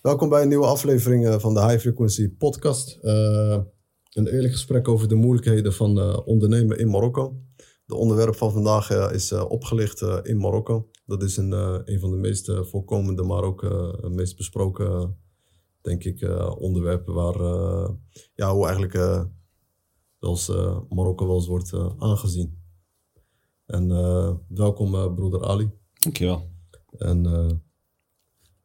Welkom bij een nieuwe aflevering eh, van de High Frequency Podcast. Uh, een eerlijk gesprek over de moeilijkheden van uh, ondernemen in Marokko. De onderwerp van vandaag is opgelicht in Marokko. Dat is een, een van de meest voorkomende, maar ook meest besproken, denk ik, onderwerpen waar, ja, hoe eigenlijk zoals Marokko wel eens wordt aangezien. En welkom, broeder Ali. Dankjewel. En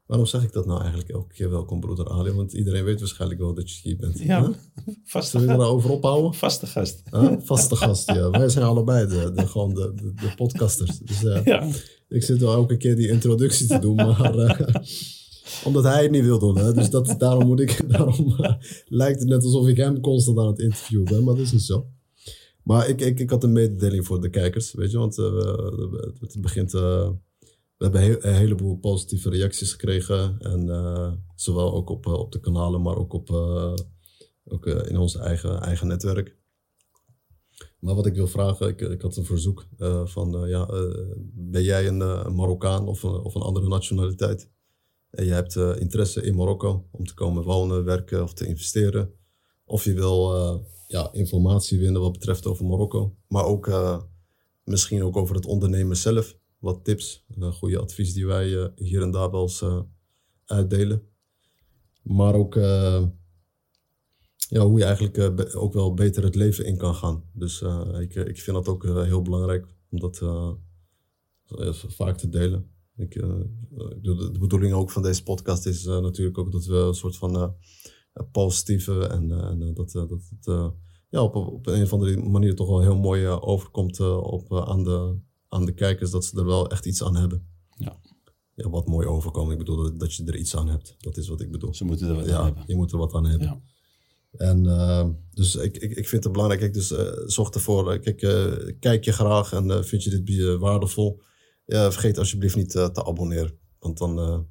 Waarom zeg ik dat nou eigenlijk elke keer welkom, broeder Ali? Want iedereen weet waarschijnlijk wel dat je hier bent. Ja, huh? vaste Zullen we er nou over ophouden? Vaste gast. Vaste gast, ja. Wij zijn allebei de, de gewoon de, de, de podcasters. Dus uh, ja. ik zit wel elke keer die introductie te doen, maar... Uh, omdat hij het niet wil doen. Hè? Dus dat, daarom, moet ik, daarom uh, lijkt het net alsof ik hem constant aan het interviewen ben, maar dat is niet zo. Maar ik, ik, ik had een mededeling voor de kijkers, weet je, want het begint we hebben een heleboel positieve reacties gekregen. En uh, zowel ook op, uh, op de kanalen, maar ook, op, uh, ook in ons eigen, eigen netwerk. Maar wat ik wil vragen, ik, ik had een verzoek van, ja, ben jij een, een Marokkaan of, of een andere nationaliteit? En je hebt interesse in Marokko om te komen wonen, werken of te investeren. Of je wil ja, informatie winnen wat betreft over Marokko. Maar ook misschien ook over het ondernemen zelf wat tips, goede advies die wij eh, hier en daar wel eens eh, uitdelen. Maar ook ja, hoe je eigenlijk ook wel beter het leven in kan gaan. Dus ik, ik vind dat ook heel belangrijk om dat vaak te delen. Ik, de, bedoeling ook van deze podcast is natuurlijk ook dat we een soort van positieve en, en dat, dat het ja, op, op een of andere manier toch wel heel mooi overkomt op, aan de aan de kijkers dat ze er wel echt iets aan hebben. Ja. Ja, wat mooi overkomen. Ik bedoel dat, dat je er iets aan hebt. Dat is wat ik bedoel. Ze moeten er wat ja, aan hebben. Je moet er wat aan hebben. Ja. En uh, dus ik, ik, ik vind het belangrijk. Kijk, dus uh, zorg ervoor. Kijk, uh, kijk je graag en vind je dit waardevol. Ja, vergeet alsjeblieft niet te abonneren. Want dan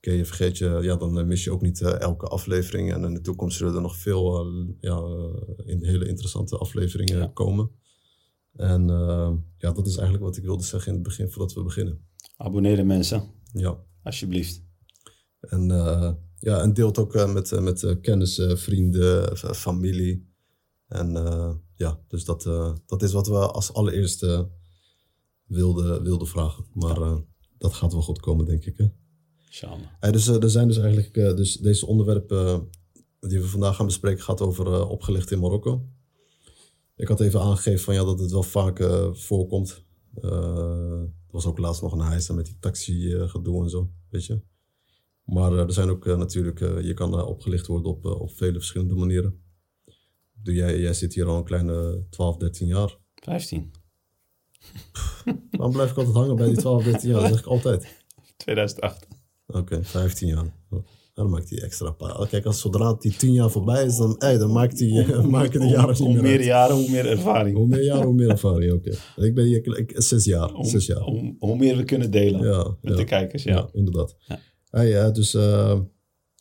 kun je vergeet je, ja, dan mis je ook niet elke aflevering. En in de toekomst zullen er nog veel ja, in hele interessante afleveringen ja. komen. En uh, ja, dat is eigenlijk wat ik wilde zeggen in het begin voordat we beginnen. Abonneren mensen. Ja. Alsjeblieft. En, uh, ja, en deelt ook uh, met, met kennis, vrienden, familie. En ja, dus dat, dat is wat we als allereerste wilden, wilden vragen. Maar dat gaat wel goed komen, denk ik. Hè? Hey, dus er zijn dus eigenlijk, dus deze onderwerpen die we vandaag gaan bespreken, gaat over opgelicht in Marokko. Ik had even aangegeven van, ja, dat het wel vaak uh, voorkomt. Uh, er was ook laatst nog een hijs met die taxi-gedoe en zo, weet je. Maar er zijn ook natuurlijk, je kan opgelicht worden op, op vele verschillende manieren. Doe jij, jij zit hier al een kleine 12, 13 jaar. 15. Waarom blijf ik altijd hangen bij die 12, 13 jaar? Dat zeg ik altijd. 2008. Oké, okay, 15 jaar dan maakt hij extra paar. Kijk, als zodra die tien jaar voorbij is, dan, hey, dan maakt hij maken de jaren niet hoe meer meer jaren, hoe meer ervaring. Hoe meer jaren, hoe meer ervaring, oké. Ik ben hier ik, zes jaar. Hoe, zes jaar. Hoe, hoe, meer we kunnen delen ja, met ja. de kijkers, ja. ja inderdaad. Ja. Hey, dus, uh,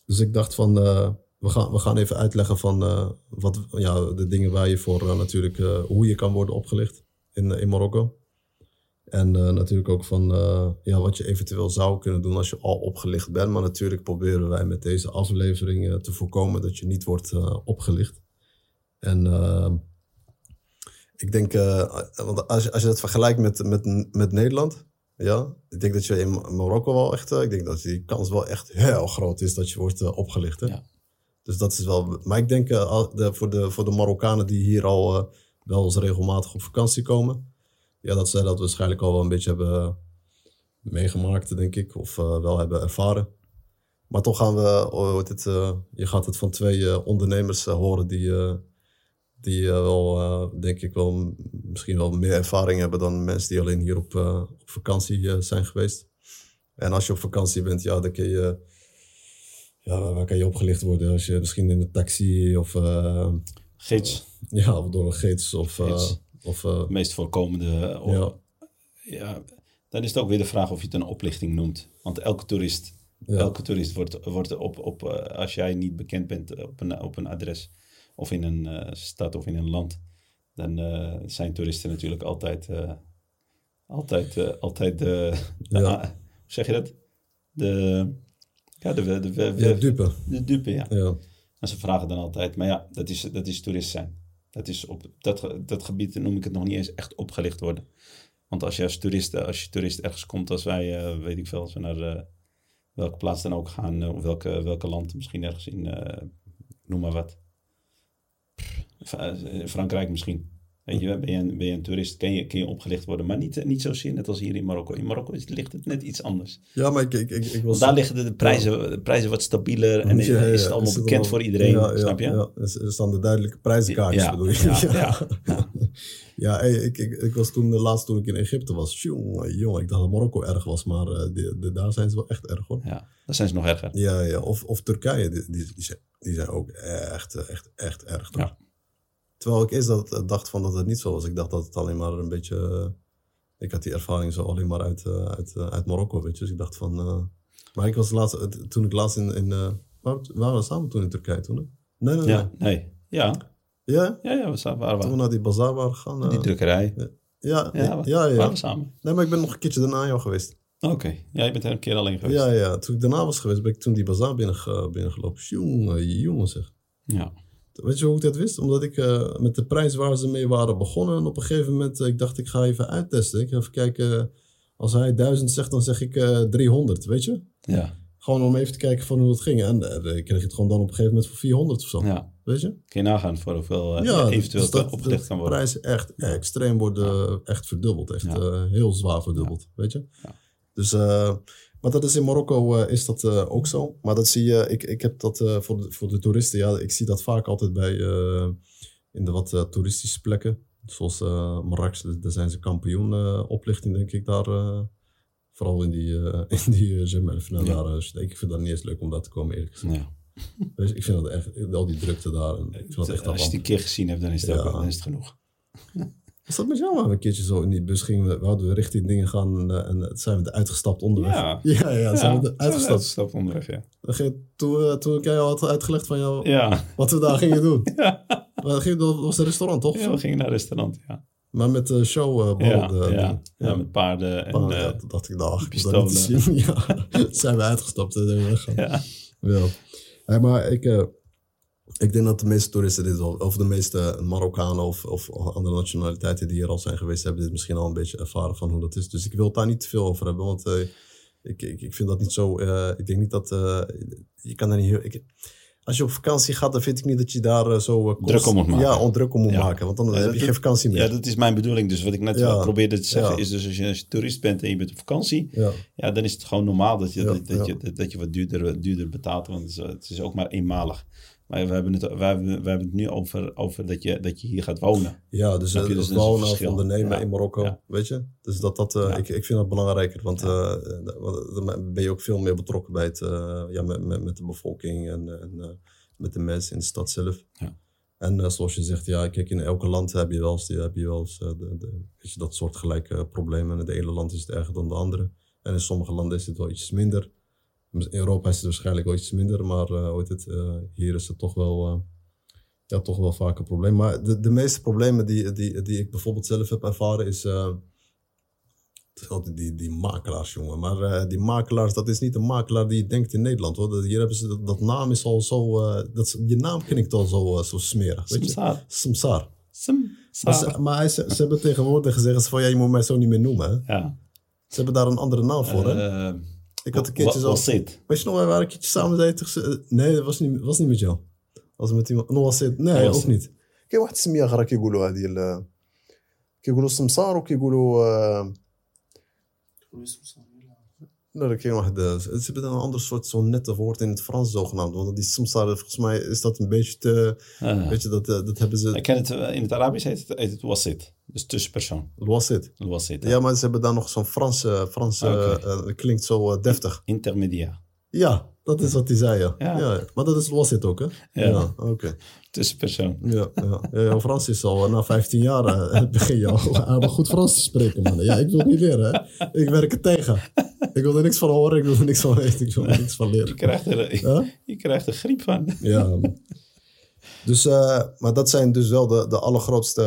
dus ik dacht van, uh, we, gaan, we gaan even uitleggen van uh, wat, ja, de dingen waar je voor natuurlijk, hoe je kan worden opgelicht in, in Marokko. En uh, natuurlijk ook van uh, ja, wat je eventueel zou kunnen doen als je al opgelicht bent. Maar natuurlijk proberen wij met deze aflevering uh, te voorkomen dat je niet wordt opgelicht. En ik denk, want als je, als je dat vergelijkt met, met, met Nederland, ja, ik denk dat je in Marokko wel echt, ik denk dat die kans wel echt heel groot is dat je wordt opgelicht. Hè? Ja. Dus dat is wel, maar ik denk de, voor, de, voor de Marokkanen die hier al wel eens regelmatig op vakantie komen ja, dat zij dat waarschijnlijk al wel een beetje hebben meegemaakt, denk ik. Of uh, wel hebben ervaren. Maar toch gaan we, oh, uh, je gaat het van twee uh, ondernemers horen die, die wel, denk ik wel, misschien wel meer ervaring hebben dan mensen die alleen hier op, op vakantie zijn geweest. En als je op vakantie bent, ja, dan kun je, ja, waar kan je opgelicht worden? Als je misschien in een taxi of... gids. ja, of door een gids of... Gids. Of, uh, meest voorkomende. Of, ja. ja. Dan is het ook weer de vraag of je het een oplichting noemt. Want elke toerist, ja. elke toerist wordt, wordt op, op uh, als jij niet bekend bent op een, op een adres of in een uh, stad of in een land, dan zijn toeristen natuurlijk altijd, altijd, altijd de, de ja. hoe zeg je dat? De, Ja, de, de, de, Ja, dupe. de dupe, ja. Ja. En ze vragen dan altijd, maar ja, dat is, dat is toerist zijn. Dat is op dat, dat gebied noem ik het nog niet eens echt opgelicht worden. Want als je als toerist, als je toerist ergens komt, als wij, eh, weet ik veel, als we naar eh, welke plaats dan ook gaan, eh, of welke, welke land, misschien ergens in, eh, noem maar wat. Eh, Frankrijk misschien. Weet je, ben je, een, ben je een toerist, kun je, kun je opgelicht worden. Maar niet, niet zozeer net als hier in Marokko. In Marokko is, ligt het net iets anders. ja, maar ik, ik, ik, ik was... Daar liggen de, de prijzen, de prijzen wat stabieler en Ja, ja, is het allemaal Is het bekend voor iedereen, snap je? Ja, er staan de duidelijke prijzenkaartjes, Ja, bedoel je? ja, ja. hey, ik, ik, ik was toen de laatste toen ik in Egypte was. Jongen, jongen, ik dacht dat Marokko erg was, maar eh, die, die- daar zijn ze wel echt erg hoor. Ja, dan zijn ze nog erger. Ja, ja. Of, of Turkije, die, die, die, zijn, die zijn ook echt, eh, echt, echt erg. hoor. Ja. Terwijl ik eerst dat, eh, dacht van dat het niet zo was. Ik dacht dat het alleen maar een beetje... eh, ik had die ervaring zo alleen maar uit, eh, uit, uit Marokko, weet je. Dus ik dacht van... maar ik was laatst, toen ik laatst in... in waar, waren we samen toen in Turkije toen? Hè? Nee, nee, nee. Ja, nee. Ja, Ja? ja, ja we waren Toen we naar die bazaar waren gegaan. Die drukkerij. ja, Ja, ja, ja, ja. waren we samen. Nee, maar ik ben nog een keertje daarna jou geweest. Oké, ja, je bent er een keer alleen geweest. Ja, ja. Toen ik daarna was geweest, ben ik toen die bazaar binnen, binnengelopen. Jongen, jongen zeg. Ja. Weet je hoe ik dat wist? Omdat ik eh, met de prijs waar ze mee waren begonnen. En op een gegeven moment, eh, ik dacht ik ga even uittesten. Ik ga even kijken. Als hij 1000 zegt, dan zeg ik eh 300, weet je? Ja, Gewoon om even te kijken van hoe het ging. En eh, ik kreeg het gewoon dan op een gegeven moment voor 400 of zo. ja. Weet je? Kun je nagaan voor hoeveel eh, Ja, eventueel dus dat, opgelicht dat kan de worden. prijzen echt extreem worden, echt verdubbeld. Echt eh, heel zwaar verdubbeld, weet je. Ja. Dus, maar dat is in Marokko eh, is dat eh, ook zo. Maar dat zie je, ik, ik heb dat eh, voor, de, voor de toeristen, ja, ik zie dat vaak altijd bij, in de wat toeristische plekken. Zoals Marrakesh, daar- zijn ze kampioen oplichting, denk ik, daar. vooral in die, in die Jemelf. Ja. daar, eh, ik vind dat niet eens leuk om daar te komen, eerlijk gezegd. Ja. Dus ik vind dat echt, al die drukte daar, en ik vind dat echt Als je een keer gezien hebt, dan is het, ook, dan is het genoeg. Was dat met jou maar een keertje zo in die bus gingen we, wouden we richting dingen gaan eh, en zijn we uitgestapt onderweg. Ja. ja, ja, zijn we uitgestapt. uitgestapt onderweg, ja. Toen, eh, toen ik jou had uitgelegd van jou Ja, wat we daar gingen doen. Dat was een restaurant toch? ja we gingen naar restaurant, ja. Maar met de show eh Ja, ballen, eh, ja, ja, met paarden en... paarden, eh, ja, toen dacht ik, nou, ik dat niet pistolen. zien. Ja, zijn we uitgestapt en we ja. Ja. Ja, maar ik, eh, ik denk dat de meeste toeristen dit wel, of de meeste Marokkanen of, of andere nationaliteiten die hier al zijn geweest, hebben dit misschien al een beetje ervaren van hoe dat is. Dus ik wil het daar niet te veel over hebben, want eh, ik, ik, ik vind dat niet zo. eh, ik denk niet dat. eh, je kan daar niet heel. Ik, als je op vakantie gaat, dan vind ik niet dat je daar zo. Druk om moet maken. Ja, ondruk om moet Ja. maken, want dan Ja, heb je geen vakantie meer. Ja, dat is mijn bedoeling. Dus wat ik net Ja. probeerde te zeggen is dus als je, als je toerist bent en je bent op vakantie, ja. dan is het gewoon normaal dat je, dat, dat je, dat, dat je wat duurder, duurder betaalt, want het is, het is ook maar eenmalig. Maar we hebben het, we hebben, we hebben het nu over, over dat, je, dat je hier gaat wonen. Ja, dus Dus het dat een wonen of ondernemen Ja. in Marokko, Ja. weet je? Dus dat, dat, uh, Ja. ik, ik vind dat belangrijker, want uh, dan ben je ook veel meer betrokken bij het, uh, ja, met, met, met de bevolking en, en met de mensen in de stad zelf. Ja. En zoals je zegt, ja, kijk, in elke land heb je wel eens, heb je wel eens de, de, weet je, dat soort gelijke problemen. En in het ene land is het erger dan de andere. En in sommige landen is het wel iets minder. In Europa is het waarschijnlijk wel iets minder, maar heet het, hier is het toch wel ja, toch wel vaak een probleem. Maar de, de meeste problemen die, die, die ik bijvoorbeeld zelf heb ervaren is... Uh, het is altijd die, die makelaars, jongen. Maar uh, die makelaars, dat is niet een makelaar die je denkt in Nederland. Hoor. Hier hebben ze, dat, dat naam is al zo... Uh, dat, je naam klinkt al zo, zo smerig. Samsar. Samsar. Samsar. Maar, ze, maar hij, ze, ze, hebben tegenwoordig gezegd van... Ja, je moet mij zo niet meer noemen. Hè? Ja. Ze hebben daar een andere naam voor, hè? Uh, ik had een keertje zo... Weet je nog, wij waren een keertje samen... Nee, dat was niet, was niet met jou. Was met iemand... No, was het, nee, ook niet. كاين واحد السميه أخرى كيقولوا هذه ال... كيقولوا السمسار وكيقولوا Nee, dat de Ze hebben een ander soort zo'n nette woord in het Frans zogenaamd. Want die soms daar, volgens mij is dat een beetje te... Ah. Weet je, dat, eh, dat hebben ze... Ik ken het, eh, in het Arabisch heet het, heet het wasit. Dus tussenpersoon. Wasit. Wasit. Ja. ja, maar ze hebben daar nog zo'n Franse... Franse ah, eh, klinkt zo deftig. Intermedia. Ja, dat is wat hij zei, ja. ja. ja. Maar dat is wasit ook, hè? Ja. ja Oké. Okay. Tussenpersoon. Ja, ja. ja Frans is al na 15 jaar uh, begin je al goed Frans te spreken, man. Ja, ik wil het niet leren, hè? Ik werk er tegen. Ik wil er niks van horen, ik wil er niks van weten, ik wil er niks van leren. Je krijgt er, huh? je krijgt er griep van. Ja. Dus, uh, maar dat zijn dus wel de, de allergrootste,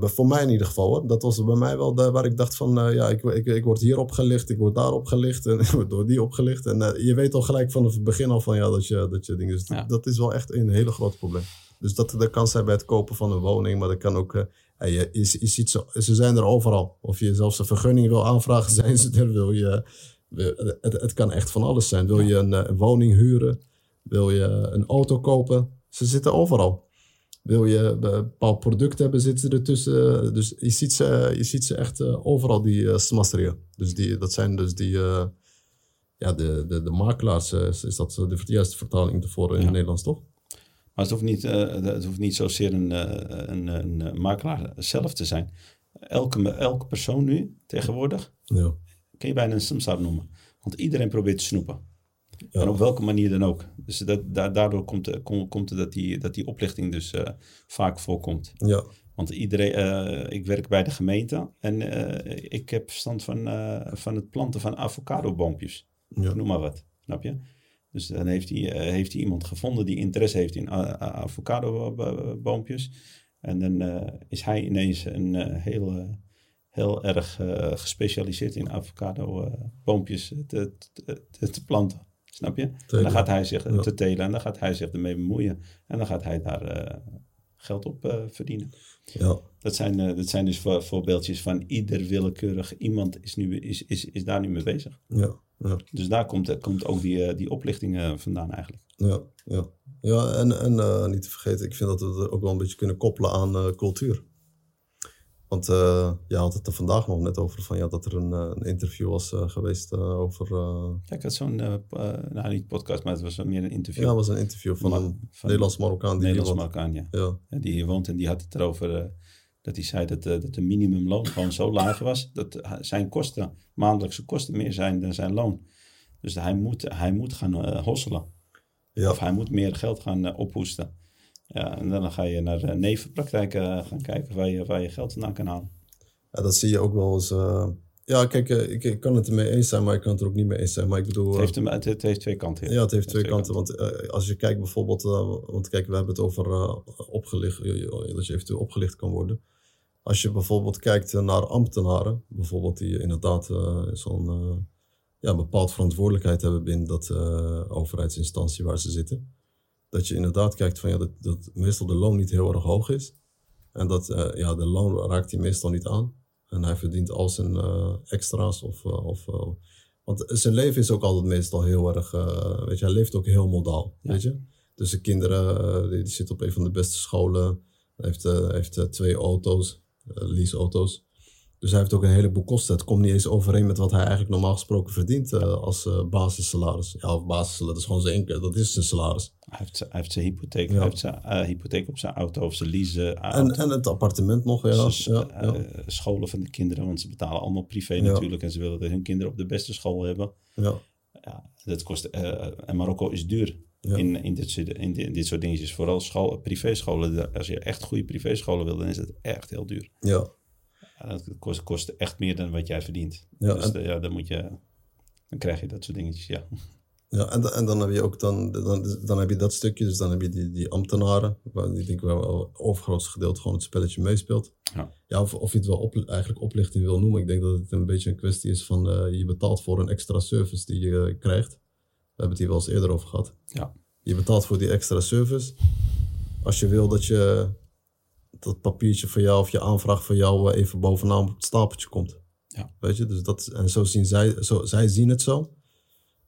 uh, voor mij in ieder geval. Hoor. Dat was bij mij wel de, waar ik dacht van, uh, ja, ik, ik, ik word hier opgelicht, ik word daar opgelicht en ik word door die opgelicht. En je weet al gelijk van het begin al van, ja, dat je, dat je dingen... Dus ja. dat is wel echt een hele groot probleem. Dus dat de kans zijn bij het kopen van een woning, maar dat kan ook... je, je, je ziet ze, ze zijn er overal. Of je zelfs een vergunning wil aanvragen, zijn ze er. Wil je, het, het kan echt van alles zijn. Wil je een, een woning huren? Wil je een auto kopen? Ze zitten overal. Wil je een bepaald product hebben, zitten ze ertussen. Dus je ziet ze, je ziet ze echt eh, overal, die uh, Dus die, dat zijn dus die, uh, ja, de, de, de makelaars. is dat de juiste vertaling ervoor in het Nederlands, toch? Maar het hoeft niet, het hoeft niet zozeer een, een, een, makelaar zelf te zijn. Elke, elke persoon nu, tegenwoordig, ja. kun je bijna een samsar noemen. Want iedereen probeert te snoepen. En op welke manier dan ook. Dus dat, daardoor komt, komt, komt het dat die, dat die oplichting dus uh, vaak voorkomt. Ja. Want iedereen, uh, ik werk bij de gemeente en uh, ik heb verstand van, van het planten van avocadoboompjes. Ja. Noem maar wat, snap je? Dus dan heeft hij, heeft hij iemand gevonden die interesse heeft in avocadoboompjes. En dan is hij ineens een heel, heel erg gespecialiseerd in avocadoboompjes te, te, te planten. Snap je? En dan gaat hij zich te telen en dan gaat hij zich ermee bemoeien. En dan gaat hij daar uh, geld op uh, verdienen. Ja. Dat, zijn, uh, dat zijn dus voor, voorbeeldjes van ieder willekeurig iemand is, nu, is, is, is daar nu mee bezig. Ja. Ja. Dus daar komt, komt ook die, die oplichting vandaan eigenlijk. Ja, ja. ja en, en niet te vergeten, ik vind dat we het ook wel een beetje kunnen koppelen aan cultuur. Want uh, je had het er vandaag nog net over van, ja, dat er een, eh, een interview was uh, geweest over... Ja, ik had zo'n, nou niet podcast, maar het was meer een interview. Ja, het was een interview van een Nederlands-Marokkaan. Nederlands-Marokkaan, ja. Ja. Die hier woont en die had het erover dat hij zei dat, dat de minimumloon gewoon zo laag was. Dat zijn kosten, maandelijkse kosten meer zijn dan zijn loon. Dus hij moet, hij moet gaan hosselen. Ja. Of hij moet meer geld gaan ophoesten. Ja, en dan ga je naar nevenpraktijken eh, gaan kijken waar je, waar je geld vandaan kan halen. Ja, dat zie je ook wel eens. Uh, ja, kijk, ik, ik, kan het ermee eens zijn, maar ik kan het er ook niet mee eens zijn. Maar ik bedoel, het, heeft, een, het, het heeft twee kanten. Ja, ja het heeft twee, kanten. Want als je kijkt bijvoorbeeld, want kijk, we hebben het over opgelicht, dat je eventueel opgelicht kan worden. Als je bijvoorbeeld kijkt naar ambtenaren, bijvoorbeeld die inderdaad zo'n ja, bepaald verantwoordelijkheid hebben binnen dat overheidsinstantie waar ze zitten dat je inderdaad kijkt van ja, dat, dat meestal de loon niet heel erg hoog is. En dat uh, ja, de loon raakt hij meestal niet aan. En hij verdient al zijn uh, extra's. Of, uh, of, want zijn leven is ook altijd meestal heel erg. weet je, hij leeft ook heel modaal. Weet je? Dus de kinderen, die, die zitten op een van de beste scholen. Hij heeft, heeft twee auto's, leaseauto's. Dus hij heeft ook een heleboel kosten. Het komt niet eens overeen met wat hij eigenlijk normaal gesproken verdient uh, als uh, basissalaris. Ja, of basissalaris, dat is gewoon zijn inkomen, dat is zijn salaris. Hij heeft, hij heeft zijn hypotheek, hij heeft zijn uh, hypotheek op zijn auto of zijn lease. En, en het appartement nog, ja. Dus, ja, ja. scholen van de kinderen, want ze betalen allemaal privé natuurlijk. En ze willen dat hun kinderen op de beste school hebben. Ja. ja dat kost, en Marokko is duur. In, in, dit, in, in, dit soort dingetjes. Vooral school, privéscholen. Als je echt goede privéscholen wil, dan is het echt heel duur. Ja, ja, dat kost, kost, echt meer dan wat jij verdient. Ja, dus de, ja, dan moet je, dan krijg je dat soort dingetjes, ja. Ja, en, en dan heb je ook dan, dan, dan heb je dat stukje, dus dan heb je die, die ambtenaren, waar die denk ik wel overgrootste gedeelte gewoon het spelletje meespeelt. Ja. ja of, of je het wel op, eigenlijk oplichting wil noemen. Ik denk dat het een beetje een kwestie is van uh, je betaalt voor een extra service die je uh, krijgt. We hebben het hier wel eens eerder over gehad. Ja. Je betaalt voor die extra service. Als je wil dat je dat papiertje van jou of je aanvraag van jou eh, even bovenaan op het stapeltje komt. Ja. Weet je, dus dat, en zo zien zij, zo, zij zien het zo.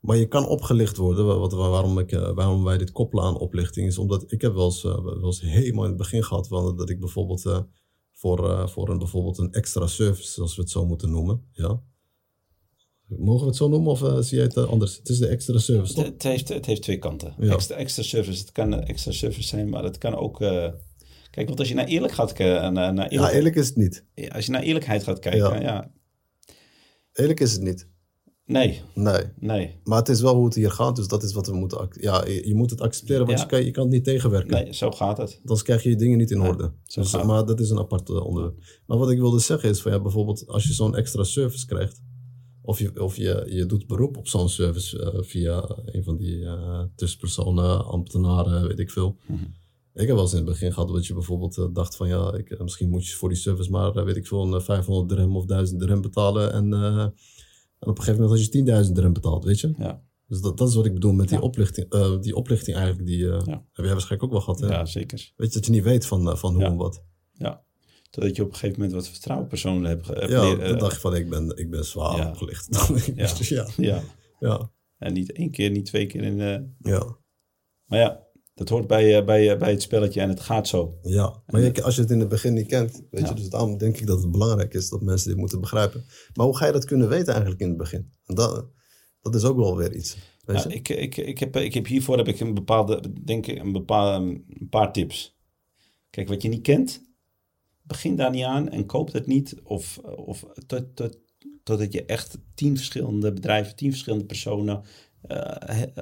Maar je kan opgelicht worden. Wat, waarom, ik, eh, waarom wij dit koppelen aan oplichting is omdat ik heb wel eens, uh, wel eens helemaal in het begin gehad van, dat ik bijvoorbeeld uh, voor, uh, voor een, bijvoorbeeld een extra service, zoals we het zo moeten noemen. Ja. Mogen we het zo noemen of zie jij het anders? Het is de extra service. Het, het, heeft, het heeft twee kanten. Ja. Extra, extra service, het kan extra service zijn, maar het kan ook Kijk, want als je naar eerlijk gaat kijken... Naar, naar eerlijk, ja, eerlijk is het niet. Als je naar eerlijkheid gaat kijken, ja. Eerlijk is het niet. Nee. Nee. Nee. Maar het is wel hoe het hier gaat, dus dat is wat we moeten... Ja, je, moet het accepteren, want je, kan, je kan het niet tegenwerken. Nee, zo gaat het. Dan krijg je je dingen niet in orde. Dus, maar dat is een apart eh, onderwerp. Maar wat ik wilde zeggen is, van, ja, bijvoorbeeld als je zo'n extra service krijgt... Of je, of je, je doet beroep op zo'n service uh, via een van die uh, tussenpersonen, ambtenaren, weet ik veel... Mm Ik heb wel eens in het begin gehad dat je bijvoorbeeld dacht van ja, ik, misschien moet je voor die service maar, weet ik veel, een 500 dirham of 1000 dirham betalen. En, en op een gegeven moment als je 10.000 dirham betaalt, weet je. Ja. Dus dat, dat is wat ik bedoel met die, oplichting, die oplichting eigenlijk. Die heb jij waarschijnlijk ook wel gehad. Hè? Ja, zeker. Weet je, dat je niet weet van, van hoe en wat. Ja. Totdat je op een gegeven moment wat vertrouwen personen hebt. hebt ja, dan dacht je van ik ben, ik ben zwaar opgelicht. Ja. dus ja. ja. ja. En niet één keer, niet twee keer. In. Ja. Maar ja, dat hoort bij, bij, bij het spelletje en het gaat zo. Ja, maar je, als je het in het begin niet kent, weet je, dus daarom denk ik dat het belangrijk is dat mensen dit moeten begrijpen. Maar hoe ga je dat kunnen weten eigenlijk in het begin? Dat, dat is ook wel weer iets. Weet ik, ik, ik, heb, ik heb hiervoor heb ik een bepaalde, denk ik, een, bepaalde, een paar tips. Kijk, wat je niet kent, begin daar niet aan en koop het niet. Of, of tot, tot, totdat je echt tien verschillende bedrijven, tien verschillende personen,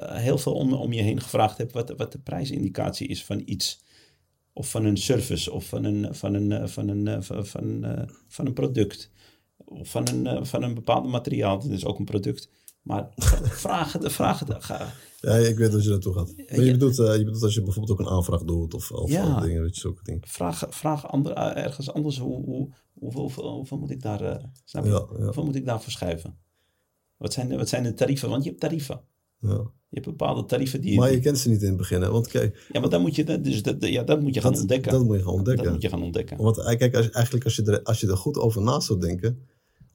heel veel om, om je heen gevraagd hebt wat, wat de prijsindicatie is van iets. Of van een service, of van een, van een, van een, van, van, van een product. Of van een, van een bepaald materiaal, dat is ook een product. Maar vraag het, vraag het. Ga. Ja, ik weet dat je naartoe gaat. Maar je, bedoelt, uh, je bedoelt als je bijvoorbeeld ook een aanvraag doet of, of ja. dingen, weet je, zulke dingen. Vraag, vraag ander, ergens anders hoe, hoe, hoeveel, moet ik daar, uh, snap je? Ja, ja. Hoeveel moet ik daar verschuiven? Wat zijn, wat zijn de tarieven? Want je hebt tarieven. Ja. Je hebt bepaalde tarieven die... Maar je kent ze niet in het begin, hè? Want kijk... Ja, maar dan moet je, dus dat, ja, dat moet je gaan dat, ontdekken. Dat moet je gaan ontdekken. Dat moet je gaan ontdekken. Want kijk, als, eigenlijk als je, er, als je er goed over na zou denken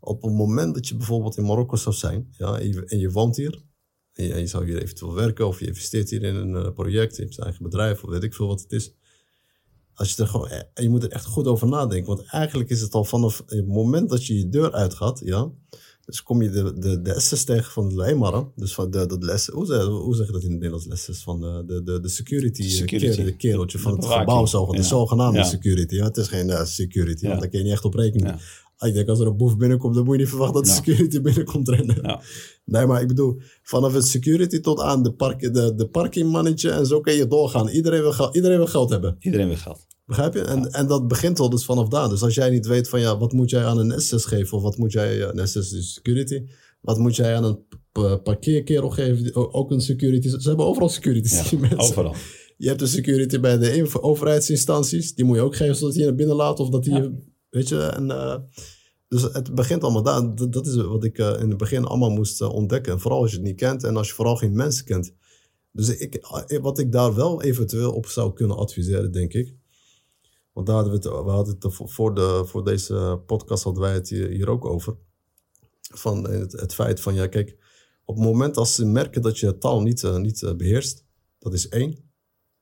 op het moment dat je bijvoorbeeld in Marokko zou zijn ja, en, je, en je woont hier, en je, je, zou hier eventueel werken of je investeert hier in een uh, project, je hebt een eigen bedrijf of weet ik veel wat het is. Als je, er gewoon, en je moet er echt goed over nadenken, want eigenlijk is het al vanaf het moment dat je je deur uitgaat, ja, dus kom je de, de, de SS tegen van de Leimara, dus van de, de, les, hoe, zeg, hoe zeg je dat in het Nederlands, lesses van de, de, de, de security, security. Kerel, de kereltje van het gebouw, zo, de ja. zogenaamde ja. security. Ja, het is geen uh, security, want daar kun je niet echt op rekenen. Ik denk, als er een boef binnenkomt, dan moet je niet verwachten dat de security binnenkomt rennen. Nee, maar ik bedoel, vanaf het security tot aan de, park, de, de parkingmannetje en zo kan je doorgaan. Iedereen wil, iedereen wil geld hebben. Iedereen wil geld. Begrijp je? En, en dat begint al dus vanaf daar. Dus als jij niet weet van, ja, wat moet jij aan een SS geven? Of wat moet jij, een SS is security. Wat moet jij aan een parkeerkerel geven? Ook een security. Ze hebben overal security. Ja, mensen. overal. Je hebt de security bij de overheidsinstanties. Die moet je ook geven zodat je naar binnen laat. Of dat die, ja. weet je, en... Uh, dus het begint allemaal daar. Dat, dat is wat ik uh, in het begin allemaal moest uh, ontdekken. Vooral als je het niet kent en als je vooral geen mensen kent. Dus ik, wat ik daar wel eventueel op zou kunnen adviseren, denk ik. Want daar hadden we het, we hadden het voor, de, voor deze podcast hadden wij het hier, ook over. Van het, het, feit van, ja kijk, op het moment als ze merken dat je taal niet, uh, niet beheerst, dat is één.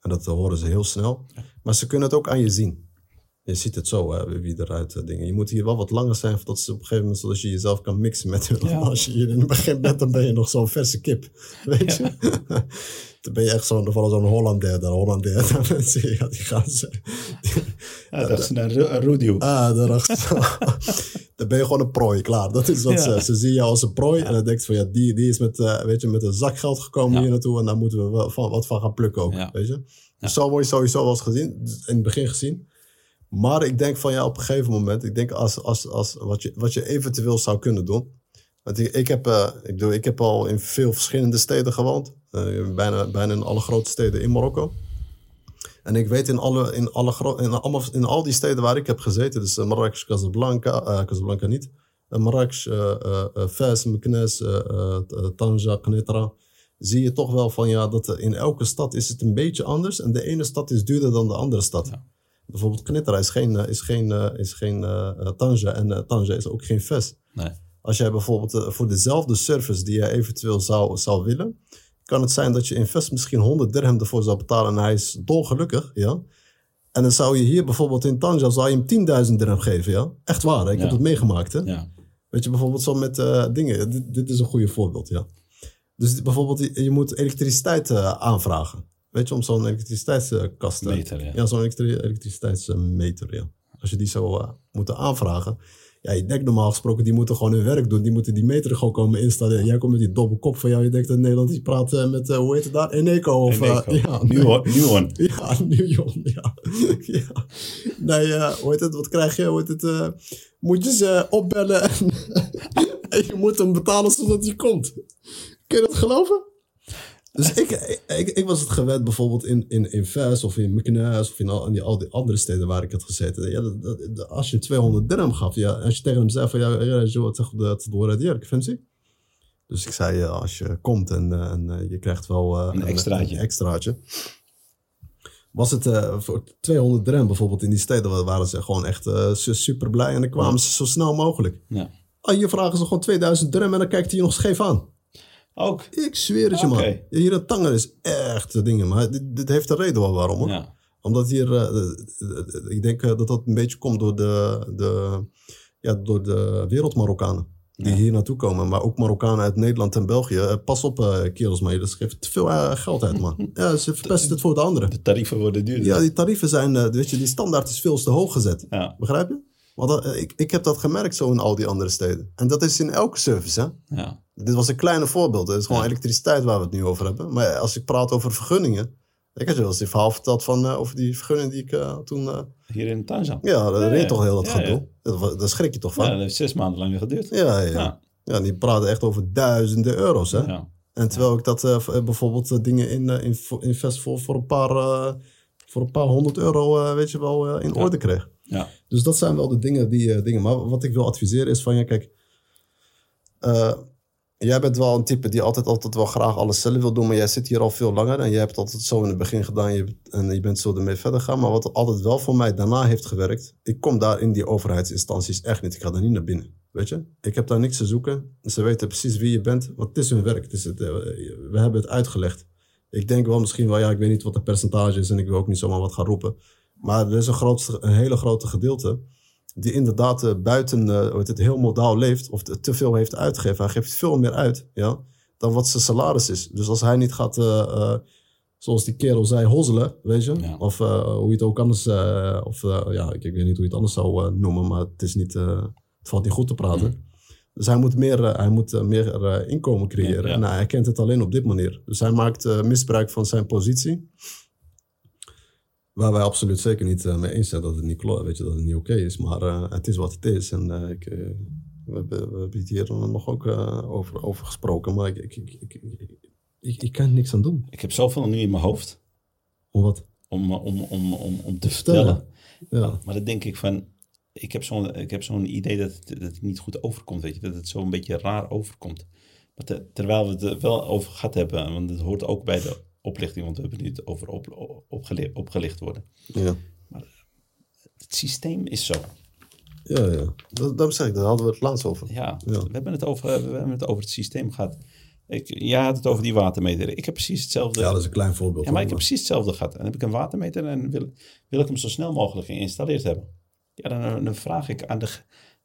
En dat horen ze heel snel. Maar ze kunnen het ook aan je zien. Je ziet het zo, hè, wie eruit uh, dingen. Je moet hier wel wat langer zijn, voordat ze op een gegeven moment, zodat je jezelf kan mixen met hun. Ja. Als je hier in het begin bent, dan ben je nog zo'n verse kip. Weet je? Ja. dan ben je echt zo'n, zo'n Hollander, daar Hollander. Dan zie je, die gaan ze. Ja, dat is een Rudio. Ah, daarachter. dan ben je gewoon een prooi, klaar. Dat is wat ja. ze, ze zien jou als een prooi. En dan denk je van, ja, die, die is met, uh, weet je, met een zak geld gekomen hier naartoe. En daar moeten we wel van, wat van gaan plukken ook, weet je. Dus zo word je sowieso wel eens gezien, in het begin gezien. Maar ik denk van ja, op een gegeven moment, ik denk als, als, als wat, je, wat je eventueel zou kunnen doen. Want ik, heb, uh, ik, bedoel, ik heb al in veel verschillende steden gewoond. Uh, bijna, bijna in alle grote steden in Marokko. En ik weet in, alle, in, alle in, allemaal, in al die steden waar ik heb gezeten, dus uh, Marrakesh, Casablanca, Casablanca niet, Marrakesh, Fez, Meknes, Tanja, Knetra, zie je toch wel van ja, dat in elke stad is het een beetje anders. En de ene stad is duurder dan de andere stad. Ja. Bijvoorbeeld Knetra is geen, is geen, is geen Tanja en Tanja is ook geen Fes. Nee. Als jij bijvoorbeeld voor dezelfde service die je eventueel zou, zou willen, kan het zijn dat je in Fes misschien 100 dirham ervoor zou betalen en hij is dolgelukkig, ja. En dan zou je hier bijvoorbeeld in Tanja zou je hem 10.000 dirham geven, ja. Echt waar, hè? ik ja. heb het meegemaakt, hè. Ja. Weet je, bijvoorbeeld zo met dingen, dit, dit, is een goede voorbeeld, ja. Dus bijvoorbeeld, je, je moet elektriciteit aanvragen. Weet je, om zo'n elektriciteitskast... Meter, ja. ja zo'n elektriciteitsmeter, ja. Als je die zou uh, moeten aanvragen. Ja, je denkt normaal gesproken, die moeten gewoon hun werk doen. Die moeten die meter gewoon komen installeren. Jij komt met die domme kop van jou. Je denkt dat Nederland, die praat uh, met, uh, hoe heet het daar? Eneco. Of, Eneco. ja. Nuon. Ja, Nuon, ja. ja. Nee, hoe heet het? Wat krijg je? Hoe heet het? moet je ze opbellen en, en je moet hem betalen zodat hij komt. Kun je dat geloven? Dus ik, ik, ik was het gewend bijvoorbeeld in, in, in Vers of in Mykines of in al, in die, al die andere steden waar ik had gezeten. Ja, dat, dat, als je 200 dirham gaf, ja, als je tegen hem zei van ja, wat zegt dat door het vindt Dus ik zei, als je komt en, en je krijgt wel een, extraatje. Een, extraatje. Was het voor 200 dirham bijvoorbeeld in die steden, waren ze gewoon echt super blij en dan kwamen ze zo snel mogelijk. Ja. Ah, hier vragen ze gewoon 2000 dirham en dan kijkt hij je nog scheef aan. Ook? Ik zweer het je, man. Hier in Tanger is echt dingen. Maar dit, dit heeft een reden wel waarom, hoor. Ja. Omdat hier... Uh, ik denk dat dat een beetje komt door de, de, ja, door de wereldmarokkanen. Die hier naartoe komen. Maar ook Marokkanen uit Nederland en België. Pas op, uh, kerels, maar dat geeft te veel geld uit, man. Ja, ze verpesten het voor de anderen. De tarieven worden duurder. Ja, die tarieven zijn... weet je, die standaard is veel te hoog gezet. Ja. Begrijp je? Want ik, ik heb dat gemerkt zo in al die andere steden. En dat is in elke service, hè? Ja. Dit was een kleine voorbeeld. Het is gewoon elektriciteit waar we het nu over hebben. Maar als ik praat over vergunningen. Ik had je wel eens die verhaal verteld van, uh, over die vergunning die ik uh, toen... Uh, Hier in Tanzan? Ja, dat reed toch heel dat gedoe. Daar schrik je toch van? Ja, dat heeft zes maanden lang geduurd. Ja, ja. ja. ja die praten echt over duizenden euro's, hè? Ja. En terwijl ik dat bijvoorbeeld dingen in, in, invest voor, voor, een paar, voor een paar honderd euro, weet je wel, in orde kreeg. Ja. Dus dat zijn wel de dingen die dingen. Maar wat ik wil adviseren is van, ja, kijk jij bent wel een type die altijd, altijd wel graag alles zelf wil doen, maar jij zit hier al veel langer en je hebt altijd zo in het begin gedaan en je bent zo ermee verder gaan. Maar wat altijd wel voor mij daarna heeft gewerkt, ik kom daar in die overheidsinstanties echt niet. Ik ga daar niet naar binnen. Weet je? Ik heb daar niks te zoeken. Ze weten precies wie je bent, want het is hun werk. Het is het, eh, we hebben het uitgelegd. Ik denk wel misschien wel, ja, ik weet niet wat de percentage is en ik wil ook niet zomaar wat gaan roepen. Maar er is een, een hele grote gedeelte die inderdaad uh, buiten uh, het heel modaal leeft of te veel heeft uitgegeven. Hij geeft veel meer uit ja, dan wat zijn salaris is. Dus als hij niet gaat, uh, zoals die kerel zei, hozzelen, weet je, of hoe je het ook anders, of ja, ik, ik, weet niet hoe je het anders zou noemen, maar het, is niet, het valt niet goed te praten. Mm. Dus hij moet meer, hij moet, meer inkomen creëren. Ja, En hij kent het alleen op dit manier. Dus hij maakt misbruik van zijn positie. Waar wij absoluut zeker niet uh, mee eens zijn dat het niet klopt, weet je, dat het niet oké is. Maar uh, het is wat het is. En uh, ik, we, hebben, we hebben het hier nog ook over, over gesproken. Maar ik, ik, ik, ik, ik, kan niks aan doen. Ik heb zoveel nu in mijn hoofd. Om wat? Om, om, om, om, om te vertellen. Ja. Maar dan denk ik van, ik heb zo'n zo'n idee dat het, dat het niet goed overkomt, weet je. Dat het zo een beetje raar overkomt. Maar terwijl we het er wel over gehad hebben, want het hoort ook bij de oplichting, want we hebben niet over op, opgelicht worden. Ja. Maar het systeem is zo. Ja, ja. Dat, dat zeg ik, daar hadden we het laatst over. Ja, We, hebben het over, we hebben het over het systeem gehad. Ik, jij had het over die watermeter. Ik heb precies hetzelfde. Ja, dat is een klein voorbeeld. Ja, maar ik heb precies hetzelfde gehad. En dan heb ik een watermeter en wil, wil ik hem zo snel mogelijk geïnstalleerd hebben. Ja, dan, dan vraag ik aan de,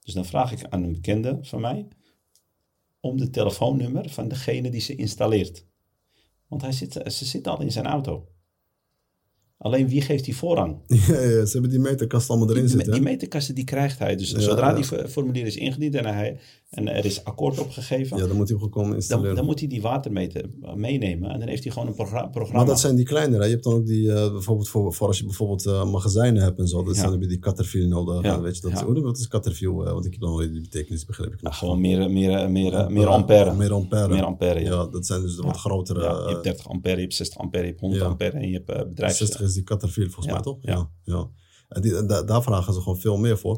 dus dan vraag ik aan een bekende van mij om de telefoonnummer van degene die ze installeert. Want hij zit, ze zit al in zijn auto. Alleen wie geeft die voorrang? Ja, ja, ze hebben die meterkast allemaal erin zitten. Die meterkasten die krijgt hij. Dus zodra die formulier is ingediend en, hij, en er is akkoord opgegeven. Ja, dan moet hij gekomen installeren. Dan, dan, moet hij die watermeter meenemen. En dan heeft hij gewoon een programma. Maar dat zijn die kleinere. Je hebt dan ook die, uh, bijvoorbeeld voor, voor, als je bijvoorbeeld uh, magazijnen hebt en zo. Dat ja. heb je die Caterpillar nodig. Ja. Weet je, dat, ja. Wat is Caterpillar? Uh, want ik heb dan nooit die betekenis begrepen. Nou, gewoon meer, meer, meer, meer ampère. Meer ampère. Meer ampère, ja. dat zijn dus de wat grotere. je hebt 30 ampère, je hebt 60 ampère, je hebt 100 ampère en je hebt bedrijfs... 60 is die Caterpillar volgens mij, toch? Ja. ja. En, die, en daar vragen ze gewoon veel meer voor.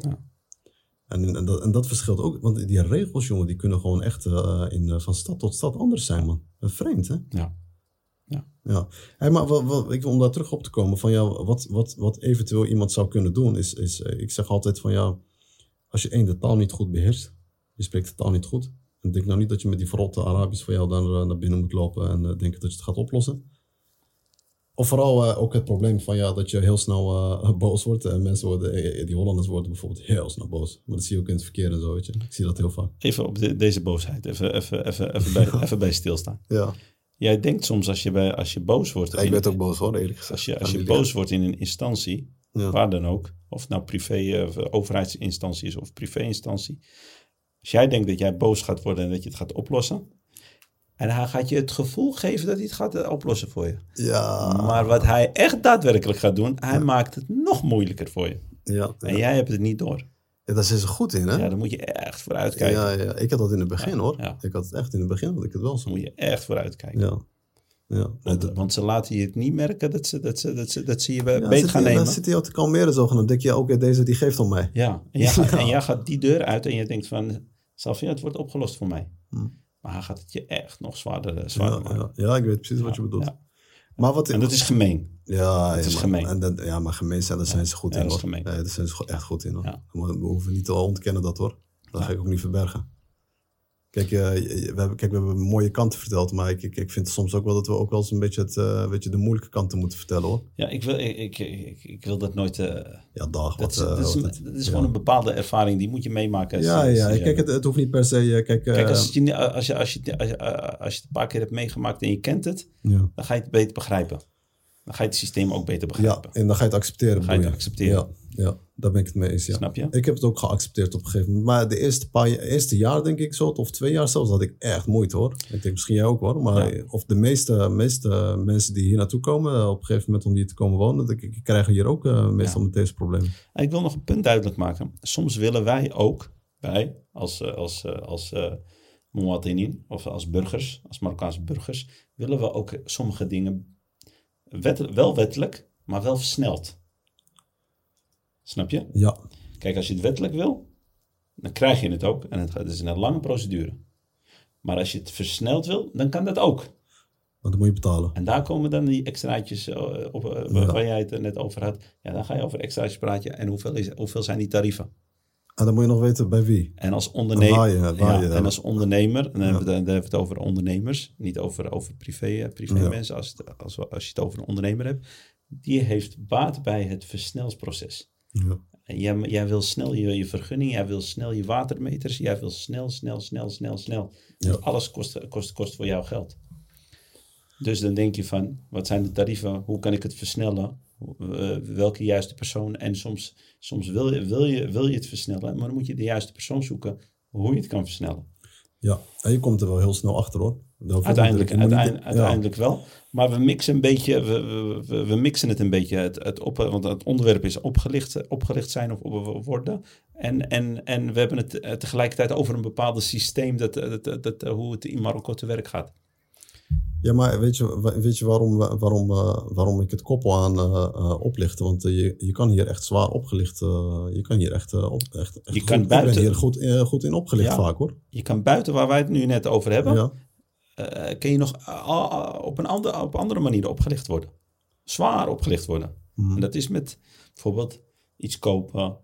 En, en, dat, en dat verschilt ook, want die regels, jongen, die kunnen gewoon echt uh, in, uh, van stad tot stad anders zijn, man. Vreemd, hè? Ja. Ja. ja. Hey, maar wat, wat, ik, om daar terug op te komen, van ja, wat, wat, wat eventueel iemand zou kunnen doen, is, is uh, ik zeg altijd van ja, als je één de taal niet goed beheerst, je spreekt de taal niet goed, en denk nou niet dat je met die verrotte Arabisch van jou dan naar binnen moet lopen en denken dat je het gaat oplossen. Of vooral uh, ook het probleem van ja, dat je heel snel uh, boos wordt. En mensen worden, eh, die Hollanders worden bijvoorbeeld heel snel boos. Maar dat zie je ook in het verkeer en zo, weet je. Ik zie dat heel vaak. Even op de, deze boosheid, even, even, even, even, bij, even bij stilstaan. Ja. Jij denkt soms als je, bij, als je boos wordt... Ja, ik ben ook boos hoor, eerlijk gezegd. Als je, als je boos wordt in een instantie, ja. waar dan ook. Of nou privé, of overheidsinstantie is of privéinstantie. Als jij denkt dat jij boos gaat worden en dat je het gaat oplossen en hij gaat je het gevoel geven dat hij het gaat eh, oplossen voor je. Ja. Maar wat hij echt daadwerkelijk gaat doen, hij maakt het nog moeilijker voor je. Ja, En jij hebt het niet door. Ja, daar zijn ze goed in, hè? Ja, daar moet je echt voor uitkijken. Ja, ja. ik had dat in het begin, hoor. Ik had het echt in het begin, dat ik het wel zo. moet je echt voor uitkijken. Ja. Ja. Want, want ze laten je het niet merken dat ze, dat ze, dat ze, dat ze je ja, beet gaan nemen. Dan zit hij al te kalmeren zo. Dan denk je, oké, deze die geeft om mij. Ja, en jij, gaat, en jij gaat die deur uit en je denkt van... Safia, het wordt opgelost voor mij. Hm. Maar hij gaat het je echt nog zwaarder, eh, zwaarder ja, maken. Ja, ik weet precies wat je bedoelt. Maar wat, en dat is gemeen. Ja, dat is maar, gemeen. En dat, ja, maar gemeen zijn, daar zijn ze goed in. Dat is gemeen. daar zijn ze echt goed in. Hoor. We hoeven niet te ontkennen dat hoor. Dat ga ik ook niet verbergen. Kijk, uh, we hebben, kijk, we hebben mooie kanten verteld, maar ik, ik, ik vind soms ook wel dat we ook wel eens een beetje, het, uh, weet je, de moeilijke kanten moeten vertellen hoor. Ja, ik wil, ik, ik, ik wil dat nooit. Uh, ja, dag. Dat, wat, is, dat is, dat is gewoon een bepaalde ervaring, die moet je meemaken. Ja, ja, kijk, het, het hoeft niet per se. Kijk, kijk als, je, als, je, als, je, als, je, als je het een paar keer hebt meegemaakt en je kent het, ja. dan ga je het beter begrijpen. Dan ga je het systeem ook beter begrijpen. Ja, en dan ga je het accepteren. Dan ga je het accepteren. Ja, ja, daar ben ik het mee eens. Ja. Snap je? Ik heb het ook geaccepteerd op een gegeven moment. Maar de eerste, paar, eerste jaar, denk ik zo, of twee jaar zelfs, had ik echt moeite hoor. Ik denk misschien jij ook hoor. Maar ja. of de meeste, meeste mensen die hier naartoe komen, op een gegeven moment om hier te komen wonen, die krijgen hier ook uh, meestal ja. met deze problemen. En ik wil nog een punt duidelijk maken. Soms willen wij ook, wij als, als, als, als Mouatinin, of als burgers, als Marokkaanse burgers, willen we ook sommige dingen wet, wel wettelijk, maar wel versneld. Snap je? Ja. Kijk, als je het wettelijk wil, dan krijg je het ook. En het, is een lange procedure. Maar als je het versneld wil, dan kan dat ook. Maar dan moet je betalen. En daar komen dan die extraatjes op, waar jij het net over had. Ja, dan ga je over extraatjes praten. En hoeveel, is, hoeveel zijn die tarieven? En dan moet je nog weten bij wie. En als ondernemer. Ja, en als ondernemer, dan, hebben we, dan hebben we het over ondernemers, niet over, over privé, privé ja. mensen. Als, het, als, als je het over een ondernemer hebt, die heeft baat bij het versnelsproces. Ja. En jij, jij wil snel je, je vergunning, jij wil snel je watermeters, jij wil snel, snel, snel, snel, snel. Ja. Alles kost, kost, kost voor jou geld. Dus dan denk je van, wat zijn de tarieven? Hoe kan ik het versnellen? Uh, welke juiste persoon? En soms, soms wil, je, wil, je, wil je het versnellen, maar dan moet je de juiste persoon zoeken hoe je het kan versnellen. Ja, en je komt er wel heel snel achter hoor. Uiteindelijk, uiteindelijk, uiteindelijk ja. wel. Maar we mixen een beetje, we, we, we mixen het een beetje. Het, het op, want het onderwerp is opgelicht, opgelicht zijn of worden. En, en, en we hebben het tegelijkertijd over een bepaald systeem, dat, dat, dat, hoe het in Marokko te werk gaat. Ja, maar weet je, weet je waarom, waarom, uh, waarom ik het koppel aan uh, uh, oplichten? Want je, je kan hier echt zwaar opgelicht. je kan hier echt, op, echt, echt je goed, kan buiten, ben hier goed, goed in opgelicht ja, vaak hoor. Je kan buiten waar wij het nu net over hebben, ja. kun je nog op een andere, op andere manier opgelicht worden. Zwaar opgelicht worden. Mhm. En dat is met bijvoorbeeld iets kopen,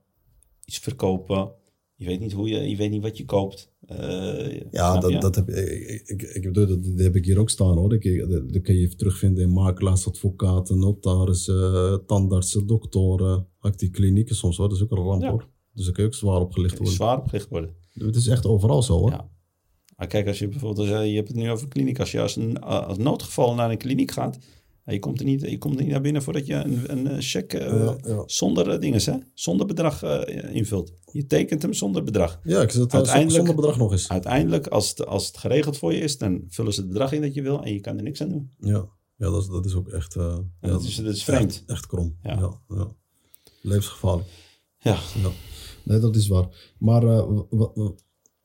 iets verkopen. Je weet niet hoe je, je weet niet wat je koopt. Uh, ja, dat, dat heb ik, ik, ik bedoel, dat, dat, heb ik hier ook staan hoor. Dat, dat, dat kun je terugvinden in makelaars, advocaten, notarissen, tandartsen, doktoren. Ook die klinieken soms hoor, dat is ook een ramp Ja. hoor. Dus dan kun je ook zwaar opgelicht worden. Zwaar opgelicht worden. Het is echt overal zo hoor. Ja. Maar kijk, als je bijvoorbeeld, je, hebt het nu over kliniek. Als je als, een, als noodgeval naar een kliniek gaat, je komt er niet, je komt er niet naar binnen voordat je een, een eh, cheque eh, Ja, ja. zonder uh, dingen, hè? zonder bedrag eh, invult. Je tekent hem zonder bedrag. Ja, ik zit Uiteindelijk- zonder bedrag nog eens. Uiteindelijk, als het, als het geregeld voor je is, dan vullen ze het bedrag in dat je wil en je kan er niks aan doen. Ja, ja dat, is, dat is ook echt, eh, ja, dat, is, dat is vreemd. echt, echt krom. Ja. Ja. Levensgevaarlijk. Ja. Nee, dat is waar. Maar eh, wa-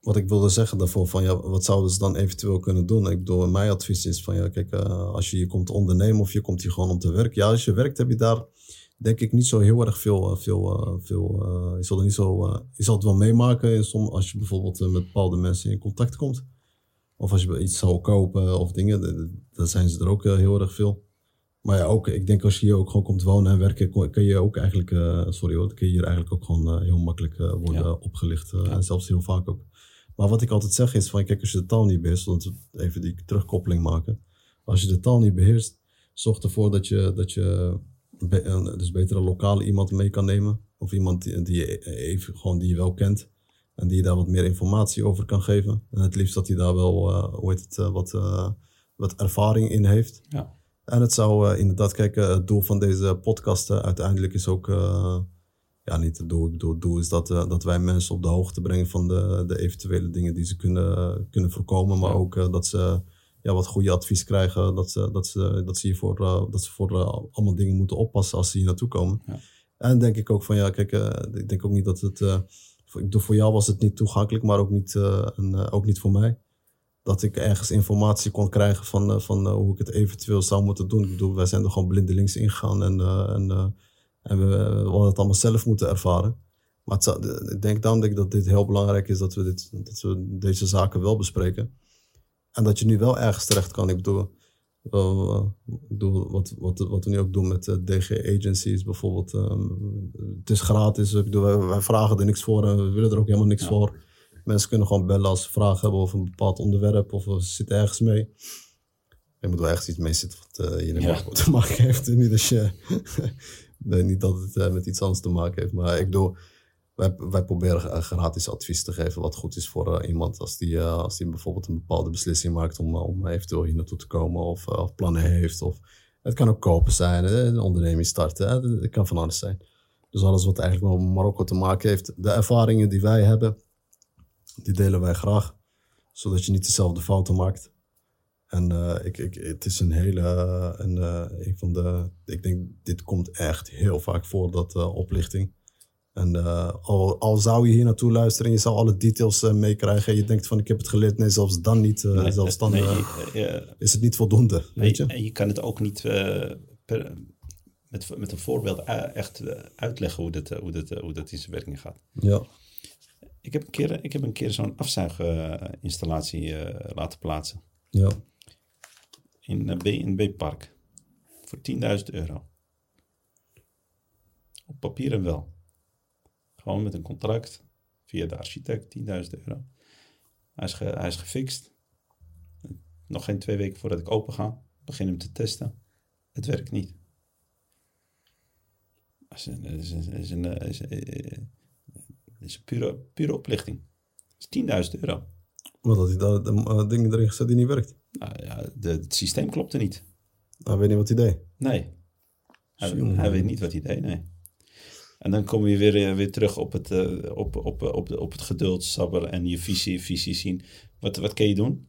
wat ik wilde zeggen daarvoor, van ja, wat zouden ze dan eventueel kunnen doen? Ik bedoel, mijn advies is van ja, kijk, eh, als je hier komt ondernemen of je komt hier gewoon om te werken. Ja, als je werkt heb je daar denk ik niet zo heel erg veel, eh, veel, eh, veel eh, je zal er niet zo, je zal het wel meemaken som, als je bijvoorbeeld met bepaalde mensen in contact komt. Of als je iets zou kopen of dingen, dan zijn ze er ook heel erg veel. Maar ja, ook, ik denk als je hier ook gewoon komt wonen en werken, kun je ook eigenlijk, sorry hoor, kun je hier eigenlijk ook gewoon heel makkelijk worden Ja. opgelicht. Ja. En zelfs heel vaak ook. Maar wat ik altijd zeg is van, kijk, als je de taal niet beheerst, want even die terugkoppeling maken. Als je de taal niet beheerst, zorg ervoor dat je, dat je be- dus beter een lokale iemand mee kan nemen. Of iemand die, die, je even, gewoon die je wel kent. En die je daar wat meer informatie over kan geven. En het liefst dat hij daar wel, eh, hoe heet het, eh, wat, eh, wat ervaring in heeft. Ja. En het zou inderdaad, kijk, het doel van deze podcast uiteindelijk is ook, ja, niet het doel, ik bedoel, het doel is dat, eh, dat wij mensen op de hoogte brengen van de, de eventuele dingen die ze kunnen, kunnen voorkomen, maar Ja. ook eh, dat ze ja, wat goede advies krijgen, dat ze, dat ze, dat ze hiervoor, eh, dat ze voor allemaal dingen moeten oppassen als ze hier naartoe komen. Ja. En denk ik ook van, ja, kijk, ik denk ook niet dat het, voor, ik bedoel, voor jou was het niet toegankelijk, maar ook niet, en, ook niet voor mij. dat ik ergens informatie kon krijgen van, uh, van uh, hoe ik het eventueel zou moeten doen. Ik bedoel, wij zijn er gewoon blindelings ingegaan en, uh, en, en we, we hadden het allemaal zelf moeten ervaren. Maar het ik denk dan denk dat dit heel belangrijk is dat we, dit, dat we deze zaken wel bespreken. En dat je nu wel ergens terecht kan. Ik bedoel, bedoel wat, wat, wat we nu ook doen met DG agencies bijvoorbeeld. Um, het is gratis. Ik bedoel, wij, wij, vragen er niks voor en we willen er ook helemaal niks ja. voor. Mensen kunnen gewoon bellen als ze vragen hebben over een bepaald onderwerp of ze zitten ergens mee. Je moet wel echt iets mee zitten wat uh, je ja. te maken heeft. Niet, als je, nee, niet dat het uh, met iets anders te maken heeft. Maar ik doe, wij, wij proberen gratis advies te geven wat goed is voor uh, iemand. Als die, als die bijvoorbeeld een bepaalde beslissing maakt om, om eventueel hier naartoe te komen of, of plannen heeft. Of, het kan ook kopen zijn, een onderneming starten. Het kan van alles zijn. Dus alles wat eigenlijk met Marokko te maken heeft. De ervaringen die wij hebben, die delen wij graag, zodat je niet dezelfde fouten maakt. En uh, ik, ik, het is een hele, een, uh, een van de, ik denk, dit komt echt heel vaak voor, dat uh, oplichting. En al, al zou je hier naartoe luisteren en je zou alle details meekrijgen en je denkt van ik heb het geleerd, nee, zelfs dan niet, nee, zelfs dan nee, is het niet voldoende, weet je? En je kan het ook niet per, met, met een voorbeeld echt uitleggen hoe dat, hoe, dat, hoe dat in zijn werking gaat. Ja. Ik heb een keer, ik heb een keer zo'n afzuiginstallatie laten plaatsen. Ja. In uh, B&B Park. Voor 10.000 euro. Op papier wel. Gewoon met een contract. Via de architect, 10.000 euro. Hij is, hij is gefixt. Nog geen twee weken voordat ik open ga. Begin hem te testen. Het werkt niet. Dat is een, is een, is een, is een dat is pure, pure oplichting. Dat is 10.000 euro. Wat had hij daar de, uh, dingen erin gezet die niet werkt? Nou ja, de, het systeem klopte niet. Hij weet niet wat hij deed? Nee. Hij, hij weet niet wat hij deed, nee. En dan kom je weer, weer terug op het, uh, op, op, op, op, het geduld, sabber en je visie, visie zien. Wat, wat kun je doen?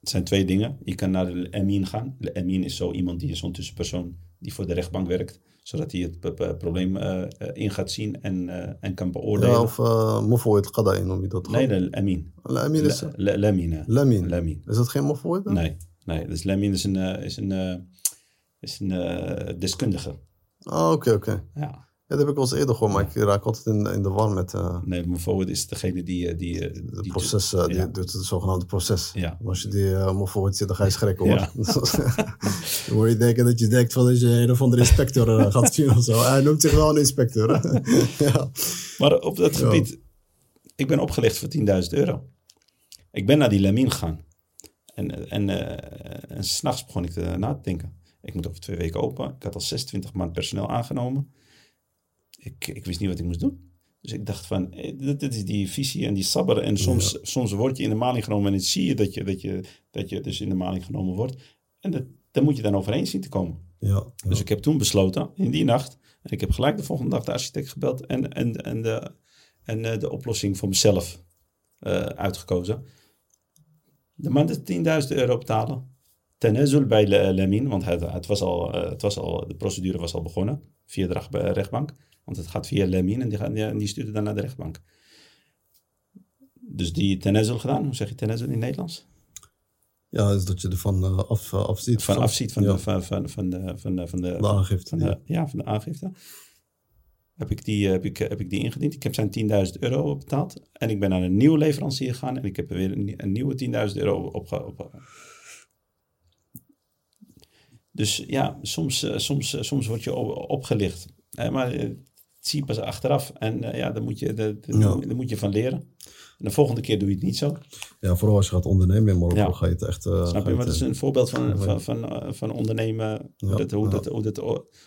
Het zijn twee dingen. Je kan naar de Emin gaan. De Emin is zo iemand die is zo'n tussenpersoon die voor de rechtbank werkt zodat hij het probleem uh, in gaat zien en, uh, en kan beoordelen. Ja, of uh, Mofoid Qada'i noem je dat? Nee, de Amin. Lamin is... Lamin. Lamin. Is dat geen Mofoid? Nee, nee. Dus Lamin is een, is een, is een deskundige. Oh, oké, okay, oké. Okay. Ja. Ja, dat heb ik wel eens eerder gehoord, maar ik raak altijd in, in de war met... Uh, nee, Mofoid is degene die... die, die het proces, uh, die doet het zogenaamde proces. Ja. als je die uh, Mofoid zit, dan ga je schrikken hoor. Ja. dan word je denken dat je denkt van dat je een of andere inspector gaat zien of zo. Hij noemt zich wel een inspector. ja. Maar op dat gebied, ik ben opgelicht voor 10.000 euro. Ik ben naar die Lamin gegaan. En, en, en s'nachts begon ik te, na te denken. Ik moet over twee weken open. Ik had al 26 maand personeel aangenomen ik, ik wist niet wat ik moest doen. Dus ik dacht van, eh, dit, is die visie en die sabber. En soms, ja. soms word je in de maling genomen en dan zie je dat je, dat, je dat je dus in de maling genomen wordt. En dat, daar moet je dan overheen zien te komen. Ja, ja. Dus ik heb toen besloten, in die nacht, en ik heb gelijk de volgende dag de architect gebeld en, en, en, de, en uh, de oplossing voor mezelf uh, uitgekozen. De man is 10.000 euro betalen. Tenezul bij Lemin, want het, het, was al, het was al, de procedure was al begonnen via de rechtbank. Want het gaat via Lemin en die, stuurt dan naar de rechtbank. Dus die tenezel gedaan. Hoe zeg je tenezel in het Nederlands? Ja, is dat je ervan uh, af, uh, afziet. Van afziet van, ja. de, van, van, van, de, van, de, van de, de aangifte. Van de, ja. ja, van de aangifte. Heb ik die, heb ik, heb ik die ingediend. Ik heb zijn 10.000 euro betaald. En ik ben naar een nieuwe leverancier gegaan. En ik heb weer een, een nieuwe 10.000 euro opge... Op, dus ja, soms, soms, soms word je opgelicht. maar zie je pas achteraf. En uh, ja, daar moet, je, ja. daar moet je van leren. En de volgende keer doe je het niet zo. Ja, vooral als je gaat ondernemen in Marokko, ja. ga je het echt... Uh, Snap je? Maar dat is een voorbeeld van, van, van, van ondernemen, hoe, dat, hoe, dat, hoe, dat,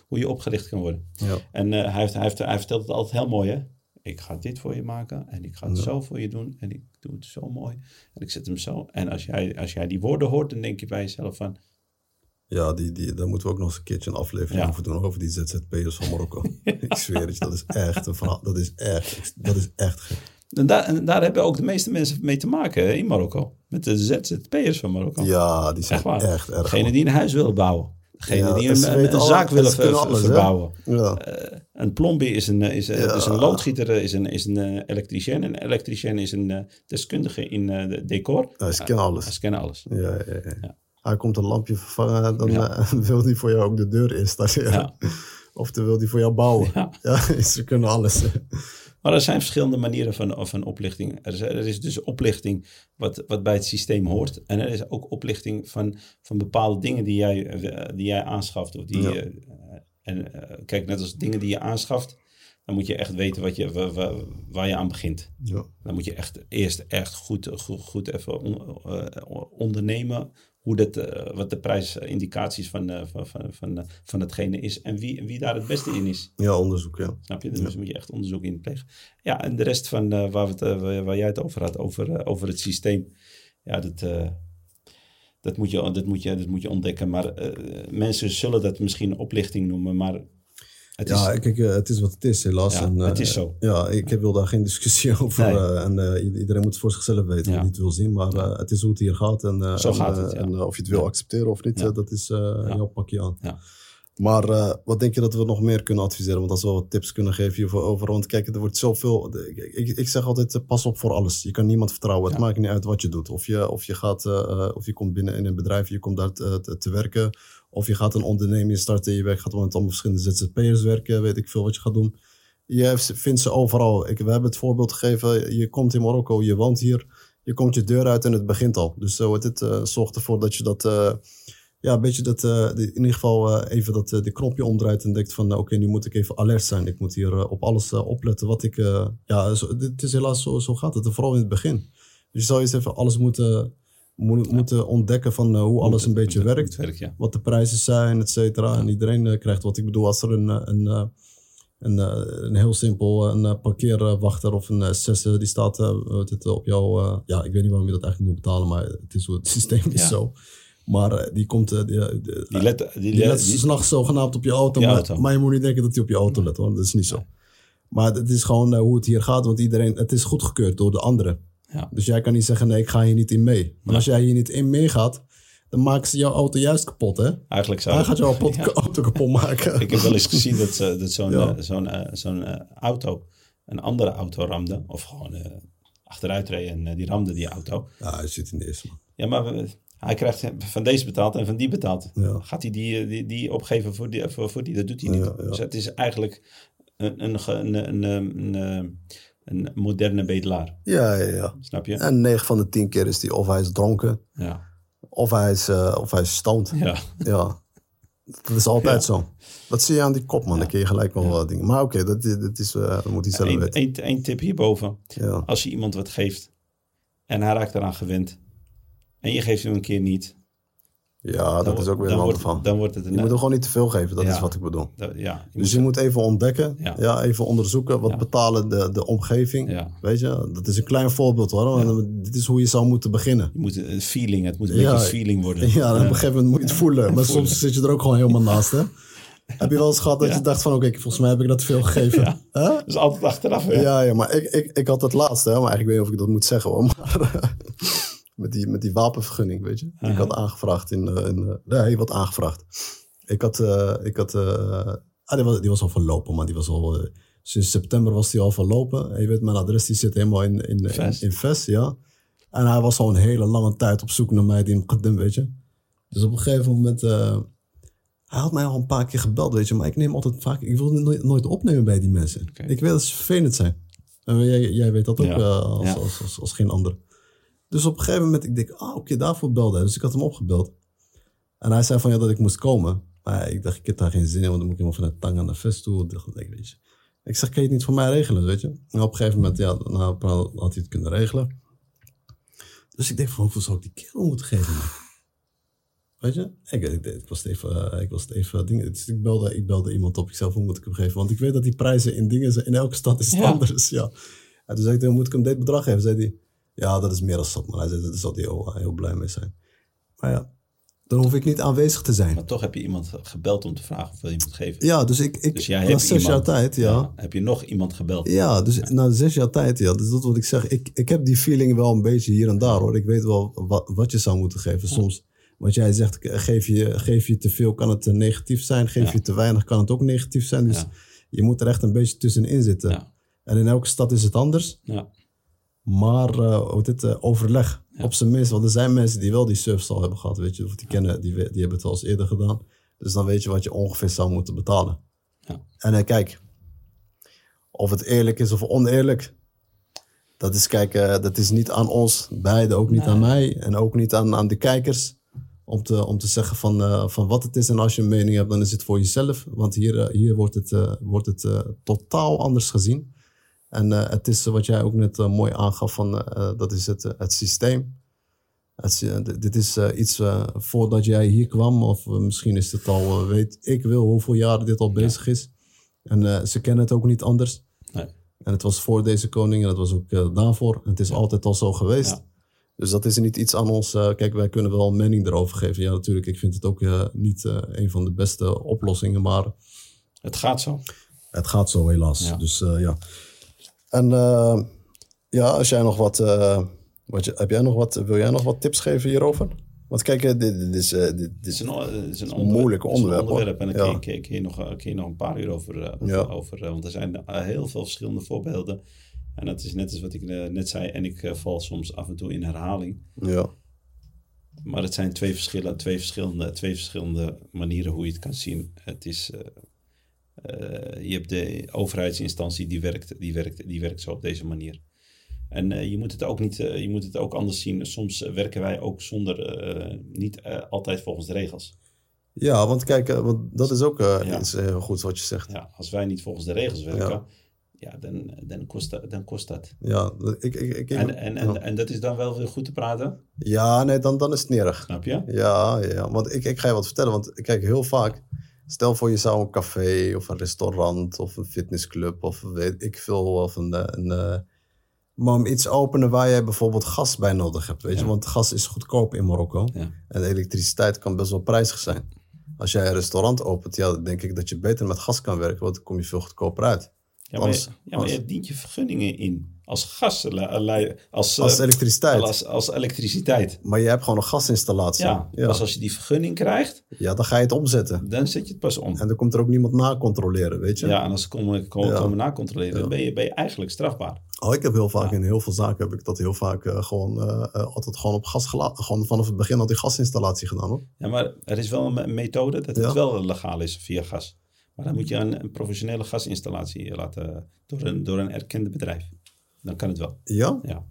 hoe je opgericht kan worden. En hij, heeft, hij, heeft, hij vertelt het altijd heel mooi, hè? Ik ga dit voor je maken en ik ga het zo voor je doen en ik doe het zo mooi en ik zet hem zo. En als jij, als jij die woorden hoort, dan denk je bij jezelf van... Ja, die, die, daar moeten we ook nog eens een keertje een aflevering ja. over doen. Over die ZZP'ers van Marokko. ik zweer het, dat is echt een verhaal. Dat is echt, dat is echt gek. En daar, en daar hebben ook de meeste mensen mee te maken hè, in Marokko. Met de ZZP'ers van Marokko. Ja, die zijn echt, waar. echt erg. Degene die een huis willen bouwen. degene die een, een, zaak willen verbouwen. Ja. Uh, een plombier is een, is, ja. dus een loodgieter is een, is een elektricien. Een elektricien is een deskundige in de decor. Ze kennen alles. Ze kennen alles. Ja, ja, Hij komt een lampje vervangen, dan wil hij voor jou ook de deur installeren. Of dan wil hij voor jou bouwen. Ja, ze kunnen alles. Maar er zijn verschillende manieren van, van oplichting. Er is, er is dus oplichting wat, wat bij het systeem hoort. En er is ook oplichting van, van bepaalde dingen die jij, eh, die jij aanschaft. Of die, eh, en kijk, net als dingen die je aanschaft, dan moet je echt weten wat je, waar, waar je aan begint. Ja. Dan moet je echt eerst echt goed, goed, goed even ondernemen hoe dat, uh, wat de prijsindicaties van, uh, van, van, van, van hetgene is en wie, wie daar het beste in is. Ja, onderzoek, ja. Snap je? Dus moet je echt onderzoek in plegen. Ja, en de rest van uh, waar, we het, waar jij het over had, over, over het systeem. Ja, dat, dat, moet, je, dat, moet, je, dat moet je ontdekken. Maar mensen zullen dat misschien oplichting noemen, maar ja, kijk, eh, het is wat het is, helaas. Ja, het is zo. Eh, ja, ik wil daar geen discussie over. Eh, en iedereen moet het voor zichzelf weten, ja. niet wil zien. Maar het is hoe het hier gaat. En, zo gaat het, En of je het wil accepteren of niet, dat is jouw pakje aan. Maar wat denk je dat we nog meer kunnen adviseren? Want als we wat tips kunnen geven hierover over. Want kijk, er wordt zoveel. Ik, ik zeg altijd: pas op voor alles. Je kan niemand vertrouwen. Het maakt niet uit wat je doet. Of je, of je gaat, of je komt binnen in een bedrijf, je komt daar te, te werken. Of je gaat een onderneming starten, je werkt, gaat met allemaal verschillende ZZP'ers werken, weet ik veel wat je gaat doen. Je vindt ze overal. Ik, we hebben het voorbeeld gegeven, je komt in Marokko, je woont hier, je komt je deur uit en het begint al. Dus zo het, het uh, zorgt ervoor dat je dat, uh, ja, een beetje dat, in ieder geval even dat de knopje omdraait en denkt van, oké, nu moet ik even alert zijn. Ik moet hier op alles opletten wat ik, ja, het is helaas zo, zo gaat het, vooral in het begin. Dus je zou eens even alles moeten moeten ontdekken van uh, hoe alles een beetje werkt. ja. Wat de prijzen zijn, et cetera. En iedereen uh, krijgt wat ik bedoel. Als er een, eh, een, een, een heel simpel een parkeerwachter of een sesse die staat het, op jou. ja, ik weet niet waarom je dat eigenlijk moet betalen, maar het is hoe het systeem is zo. Maar die komt. die, die, die let, die, die let s'nachts zogenaamd op je auto, maar, maar, je moet niet denken dat hij op je auto let, want dat is niet zo. Maar het is gewoon hoe het hier gaat, want iedereen, het is goedgekeurd door de anderen. Ja. Dus jij kan niet zeggen, nee, ik ga hier niet in mee. Maar als jij hier niet in meegaat, dan maken ze jouw auto juist kapot, hè? Eigenlijk zou Hij gaat jouw auto kapot maken. ik heb wel eens gezien dat, dat zo'n. Eh, zo'n uh, zo'n auto een andere auto ramde. Of gewoon achteruit reed en die ramde die auto. Ja, hij zit in de eerste. Ja, maar hij krijgt van deze betaald en van die betaald. Ja. Gaat hij die, die, die opgeven voor die, voor, voor die? Dat doet hij niet. Dus het is eigenlijk een, een, een, een, een een moderne bedelaar. Ja, ja, ja. Snap je? En 9 van de 10 keer is die of hij is dronken, ja. of hij is, uh, of hij is stoned. Ja. ja. Dat is altijd zo. Dat zie je aan die kop, man. Dan kun je gelijk wel wat dingen. Maar oké, okay, dat, dat, is, uh, dat moet hij zelf weten. Eén tip hierboven. Als je iemand wat geeft en hij raakt eraan gewend en je geeft hem een keer niet, ja, dat is ook weer een ander van. Dan wordt het een, je moet hem gewoon niet te veel geven, dat is wat ik bedoel. ja, dus je moet even ontdekken, ja. even onderzoeken, wat betalen de, de omgeving. Weet je, dat is een klein voorbeeld hoor. Dit is hoe je zou moeten beginnen. Je moet een feeling, het moet een beetje feeling worden. Ja, op een gegeven moment moet je het voelen. Maar soms zit je er ook gewoon helemaal naast hè. Heb je wel eens gehad dat je dacht van... oké, volgens mij heb ik dat veel gegeven. Ja, Dat is altijd achteraf. Hè? Ja, ja, maar ik, ik, ik had het laatste. Hè, maar eigenlijk weet ik niet of ik dat moet zeggen hoor. Maar met die, met die wapenvergunning, weet je. Ik had aangevraagd in... Uh, in uh, nee, wat aangevraagd. Ik had... Uh, ik had ah, die, was, die was al verlopen, maar die was al... sinds september was die al verlopen. En je weet, mijn adres die zit helemaal in, in, in, in Vest, ja. En hij was al een hele lange tijd op zoek naar mij, die Mqaddim, weet je. Dus op een gegeven moment... hij had mij al een paar keer gebeld, weet je. Maar ik neem altijd vaak... Ik wil nooit, nooit opnemen bij die mensen. Ik weet dat ze vervelend zijn. En jij, jij weet dat ook als, ja. als, als, als, geen ander. Dus op een gegeven moment, ik denk, ah, oké, daarvoor belde hij. Dus ik had hem opgebeld. En hij zei van ja, dat ik moest komen. Maar ik dacht, ik heb daar geen zin in, want dan moet ik helemaal vanuit Tanga naar Vest toe. Ik, weet je. ik zeg, kan je het niet voor mij regelen, weet je? En op een gegeven moment, ja, nou, had hij het kunnen regelen. Dus ik denk van, hoeveel zou ik die kerel moeten geven? Man? Weet je? Ik, ik, ik, was het even, ik was het even dingen. Dus ik belde, ik belde iemand op. Ik zelf hoe moet ik hem geven? Want ik weet dat die prijzen in dingen zijn. In elke stad is het anders. Ja. En toen zei ik, moet ik hem dit bedrag geven? Zei hij, ja, dat is meer dan zat. Maar daar zal hij heel, heel blij mee zijn. Maar ja, dan hoef ik niet aanwezig te zijn. Maar toch heb je iemand gebeld om te vragen of je moet geven. Ja, dus ik, ik dus jij na zes jaar tijd, ja. Heb je nog iemand gebeld? Ja, dus na zes jaar tijd, ja. Dus dat is wat ik zeg. Ik, ik heb die feeling wel een beetje hier en daar, hoor. Ik weet wel wat, wat je zou moeten geven. Soms wat jij zegt, geef je, geef je te veel, kan het negatief zijn. Geef je te weinig, kan het ook negatief zijn. Dus je moet er echt een beetje tussenin zitten. En in elke stad is het anders. Ja. Maar uh, dit, uh, overleg op zijn minst. Want er zijn mensen die wel die surfstal hebben gehad. Weet je, of die kennen, die, die hebben het wel eens eerder gedaan. Dus dan weet je wat je ongeveer zou moeten betalen. Ja. En uh, kijk, of het eerlijk is of oneerlijk. Dat is, kijk, dat is niet aan ons beiden, ook niet aan mij en ook niet aan, aan de kijkers. Om te, om te zeggen van, van wat het is. En als je een mening hebt, dan is het voor jezelf. Want hier, hier wordt het, wordt het totaal anders gezien. En uh, het is wat jij ook net uh, mooi aangaf, van, dat is het, het systeem. Het, dit is iets voordat jij hier kwam, of misschien is het al, weet ik wil hoeveel jaren dit al bezig is. En ze kennen het ook niet anders. Nee. En het was voor deze koning en het was ook daarvoor. En het is altijd al zo geweest. Ja. Dus dat is niet iets aan ons. kijk, wij kunnen wel een mening erover geven. Ja, natuurlijk, ik vind het ook niet een van de beste oplossingen, maar... Het gaat zo. Het gaat zo, helaas. Ja. Dus ja... En uh, ja, als jij nog wat, uh, wat je, heb jij nog wat, wil jij nog wat tips geven hierover? Want kijk, dit, dit is, dit, dit is een, is een, moeilijk onderwerp. onderwerp en daar ja. kun, je, je, nog, kun je nog een paar uur over, over, ja. over want er zijn heel veel verschillende voorbeelden. En dat is net als wat ik net zei, en ik val soms af en toe in herhaling. Ja. Maar het zijn twee verschillende, twee, verschillende, twee verschillende manieren hoe je het kan zien. Het is, je hebt de overheidsinstantie die werkt, die, werkt, die werkt zo op deze manier. En uh, je, moet het ook niet, uh, je moet het ook anders zien. Soms werken wij ook zonder, niet altijd volgens de regels. Ja, want kijk, want dat is ook ja. iets heel goed wat je zegt. Ja, als wij niet volgens de regels werken, ja, ja dan, dan, kost dat, dan kost dat. Ja, ik, ik, ik, en, en, en, en dat is dan wel weer goed te praten? Ja, nee, dan, dan is het erg. Snap je? Ja, ja, want ik, ik ga je wat vertellen. Want kijk, heel vaak Stel voor je zou een café of een restaurant of een fitnessclub of weet ik veel of een, eh, een, een eh, maar om iets openen waar jij bijvoorbeeld gas bij nodig hebt, weet je, want gas is goedkoop in Marokko ja. en elektriciteit kan best wel prijzig zijn. Als jij een restaurant opent, ja, dan denk ik dat je beter met gas kan werken, want dan kom je veel goedkoper uit. Ja, maar, je, ja, maar je dient je vergunningen in als gas, als, als eh, elektriciteit. Als, als elektriciteit. Maar je hebt gewoon een gasinstallatie. Ja, ja. Dus als je die vergunning krijgt... Ja, dan ga je het omzetten. Dan zet je het pas om. En dan komt er ook niemand na controleren, weet je. Ja, en als ze komen, komen, na controleren, dan ben je, ben je eigenlijk strafbaar. Oh, ik heb heel vaak in heel veel zaken heb ik dat heel vaak uh, gewoon uh, altijd gewoon op gas gelaten. Gewoon vanaf het begin al die gasinstallatie gedaan hoor. Ja, maar er is wel een methode dat het wel legaal is via gas. Maar dan moet je een, een professionele gasinstallatie laten door een, door een erkende bedrijf. Dan kan het wel. Ja? Ja.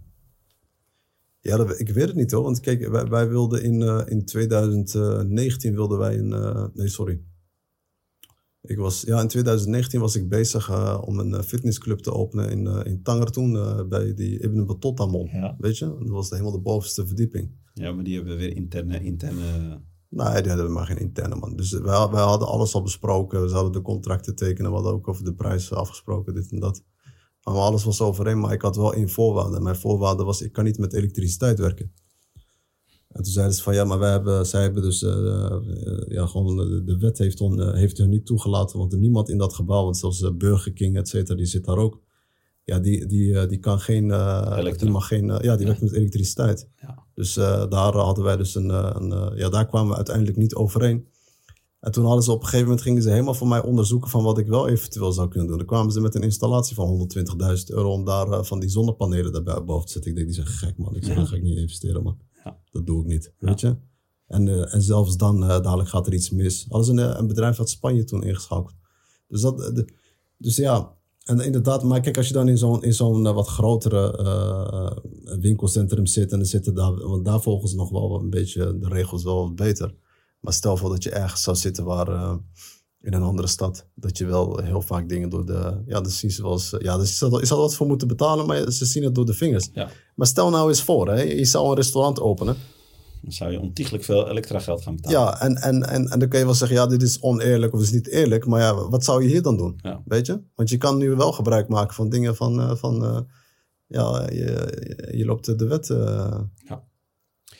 Ja, dat, ik weet het niet hoor. Want kijk, wij, wij wilden in, uh, in 2019 wilden wij een... Uh, nee, sorry. Ik was, ja, in 2019 was ik bezig uh, om een fitnessclub te openen in, in Tanger toen, bij die Ibn Battuta Mall. Ja. Weet je? Dat was helemaal de bovenste verdieping. Ja, maar die hebben weer interne... interne... Nee, die hadden maar geen interne man. Dus wij, wij hadden alles al besproken. We zouden de contracten tekenen. We hadden ook over de prijs afgesproken, dit en dat. Maar alles was overeen, maar ik had wel één voorwaarde. Mijn voorwaarde was, ik kan niet met elektriciteit werken. En toen zeiden ze van, ja, maar wij hebben, zij hebben dus, uh, ja, gewoon, de, wet heeft, on, heeft hun niet toegelaten, want er niemand in dat gebouw, want zelfs Burger King, et cetera, die zit daar ook. Ja, die, die, die kan geen, die mag geen, ja, die werkt met elektriciteit. Ja. Dus daar hadden wij dus een, een ja, daar kwamen we uiteindelijk niet overeen. En toen hadden ze op een gegeven moment gingen ze helemaal voor mij onderzoeken van wat ik wel eventueel zou kunnen doen. Dan kwamen ze met een installatie van 120.000 euro om daar uh, van die zonnepanelen daarbij boven te zetten. Ik denk, die zijn gek man. Ik zeg, ja. ga ik niet investeren man. Ja. Dat doe ik niet, ja. weet je. En, uh, en zelfs dan, uh, dadelijk gaat er iets mis. Ze een, een bedrijf uit Spanje toen ingeschakeld. Dus, dat, de, dus ja, en inderdaad, maar kijk, als je dan in zo'n in zo'n wat grotere winkelcentrum zit en er zitten daar, want daar volgen ze nog wel een beetje de regels wel wat beter. Maar stel voor dat je ergens zou zitten waar, uh, in een andere stad, dat je wel heel vaak dingen door de. Ja, dan zien ze wel eens. Ja, dus je zal wat voor moeten betalen, maar ze zien het door de vingers. Ja. Maar stel nou eens voor, hè, je zou een restaurant openen. Dan zou je ontiegelijk veel elektra geld gaan betalen. Ja, en, en, en, en dan kun je wel zeggen, ja, dit is oneerlijk of dit is niet eerlijk. Maar ja, wat zou je hier dan doen? Ja. Weet je? Want je kan nu wel gebruik maken van dingen van, uh, van uh, ja, je, je, loopt de wet. Uh, ja.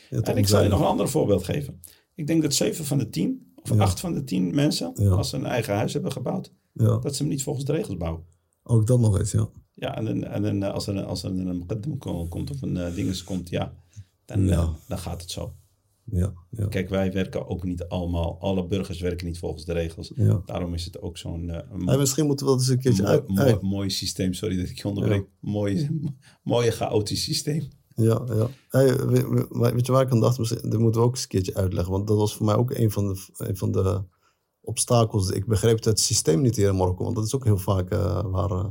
En ik zal je nog een ander voorbeeld geven. Ik denk dat zeven van de tien, of acht van de tien mensen, als ze een eigen huis hebben gebouwd, dat ze hem niet volgens de regels bouwen. Ook dat nog eens, ja. Ja, en, en, en als er, als er een muqaddam komt of een uh, dinges komt, ja dan, ja. Uh, dan gaat het zo. Ja, ja. Kijk, wij werken ook niet allemaal, alle burgers werken niet volgens de regels. Ja. Daarom is het ook zo'n uh, hey, misschien moeten we dat eens een keertje mooi, uit... mooi, mooi systeem. Sorry dat ik je onderbreek. Mooi, mooie chaotisch systeem. Ja, ja. Hey, weet, je waar ik aan dacht? Dat moeten we ook eens een keertje uitleggen. Want dat was voor mij ook een van de, een van de obstakels. Ik begreep het systeem niet hier in Marokko. Want dat is ook heel vaak uh, waar... Uh,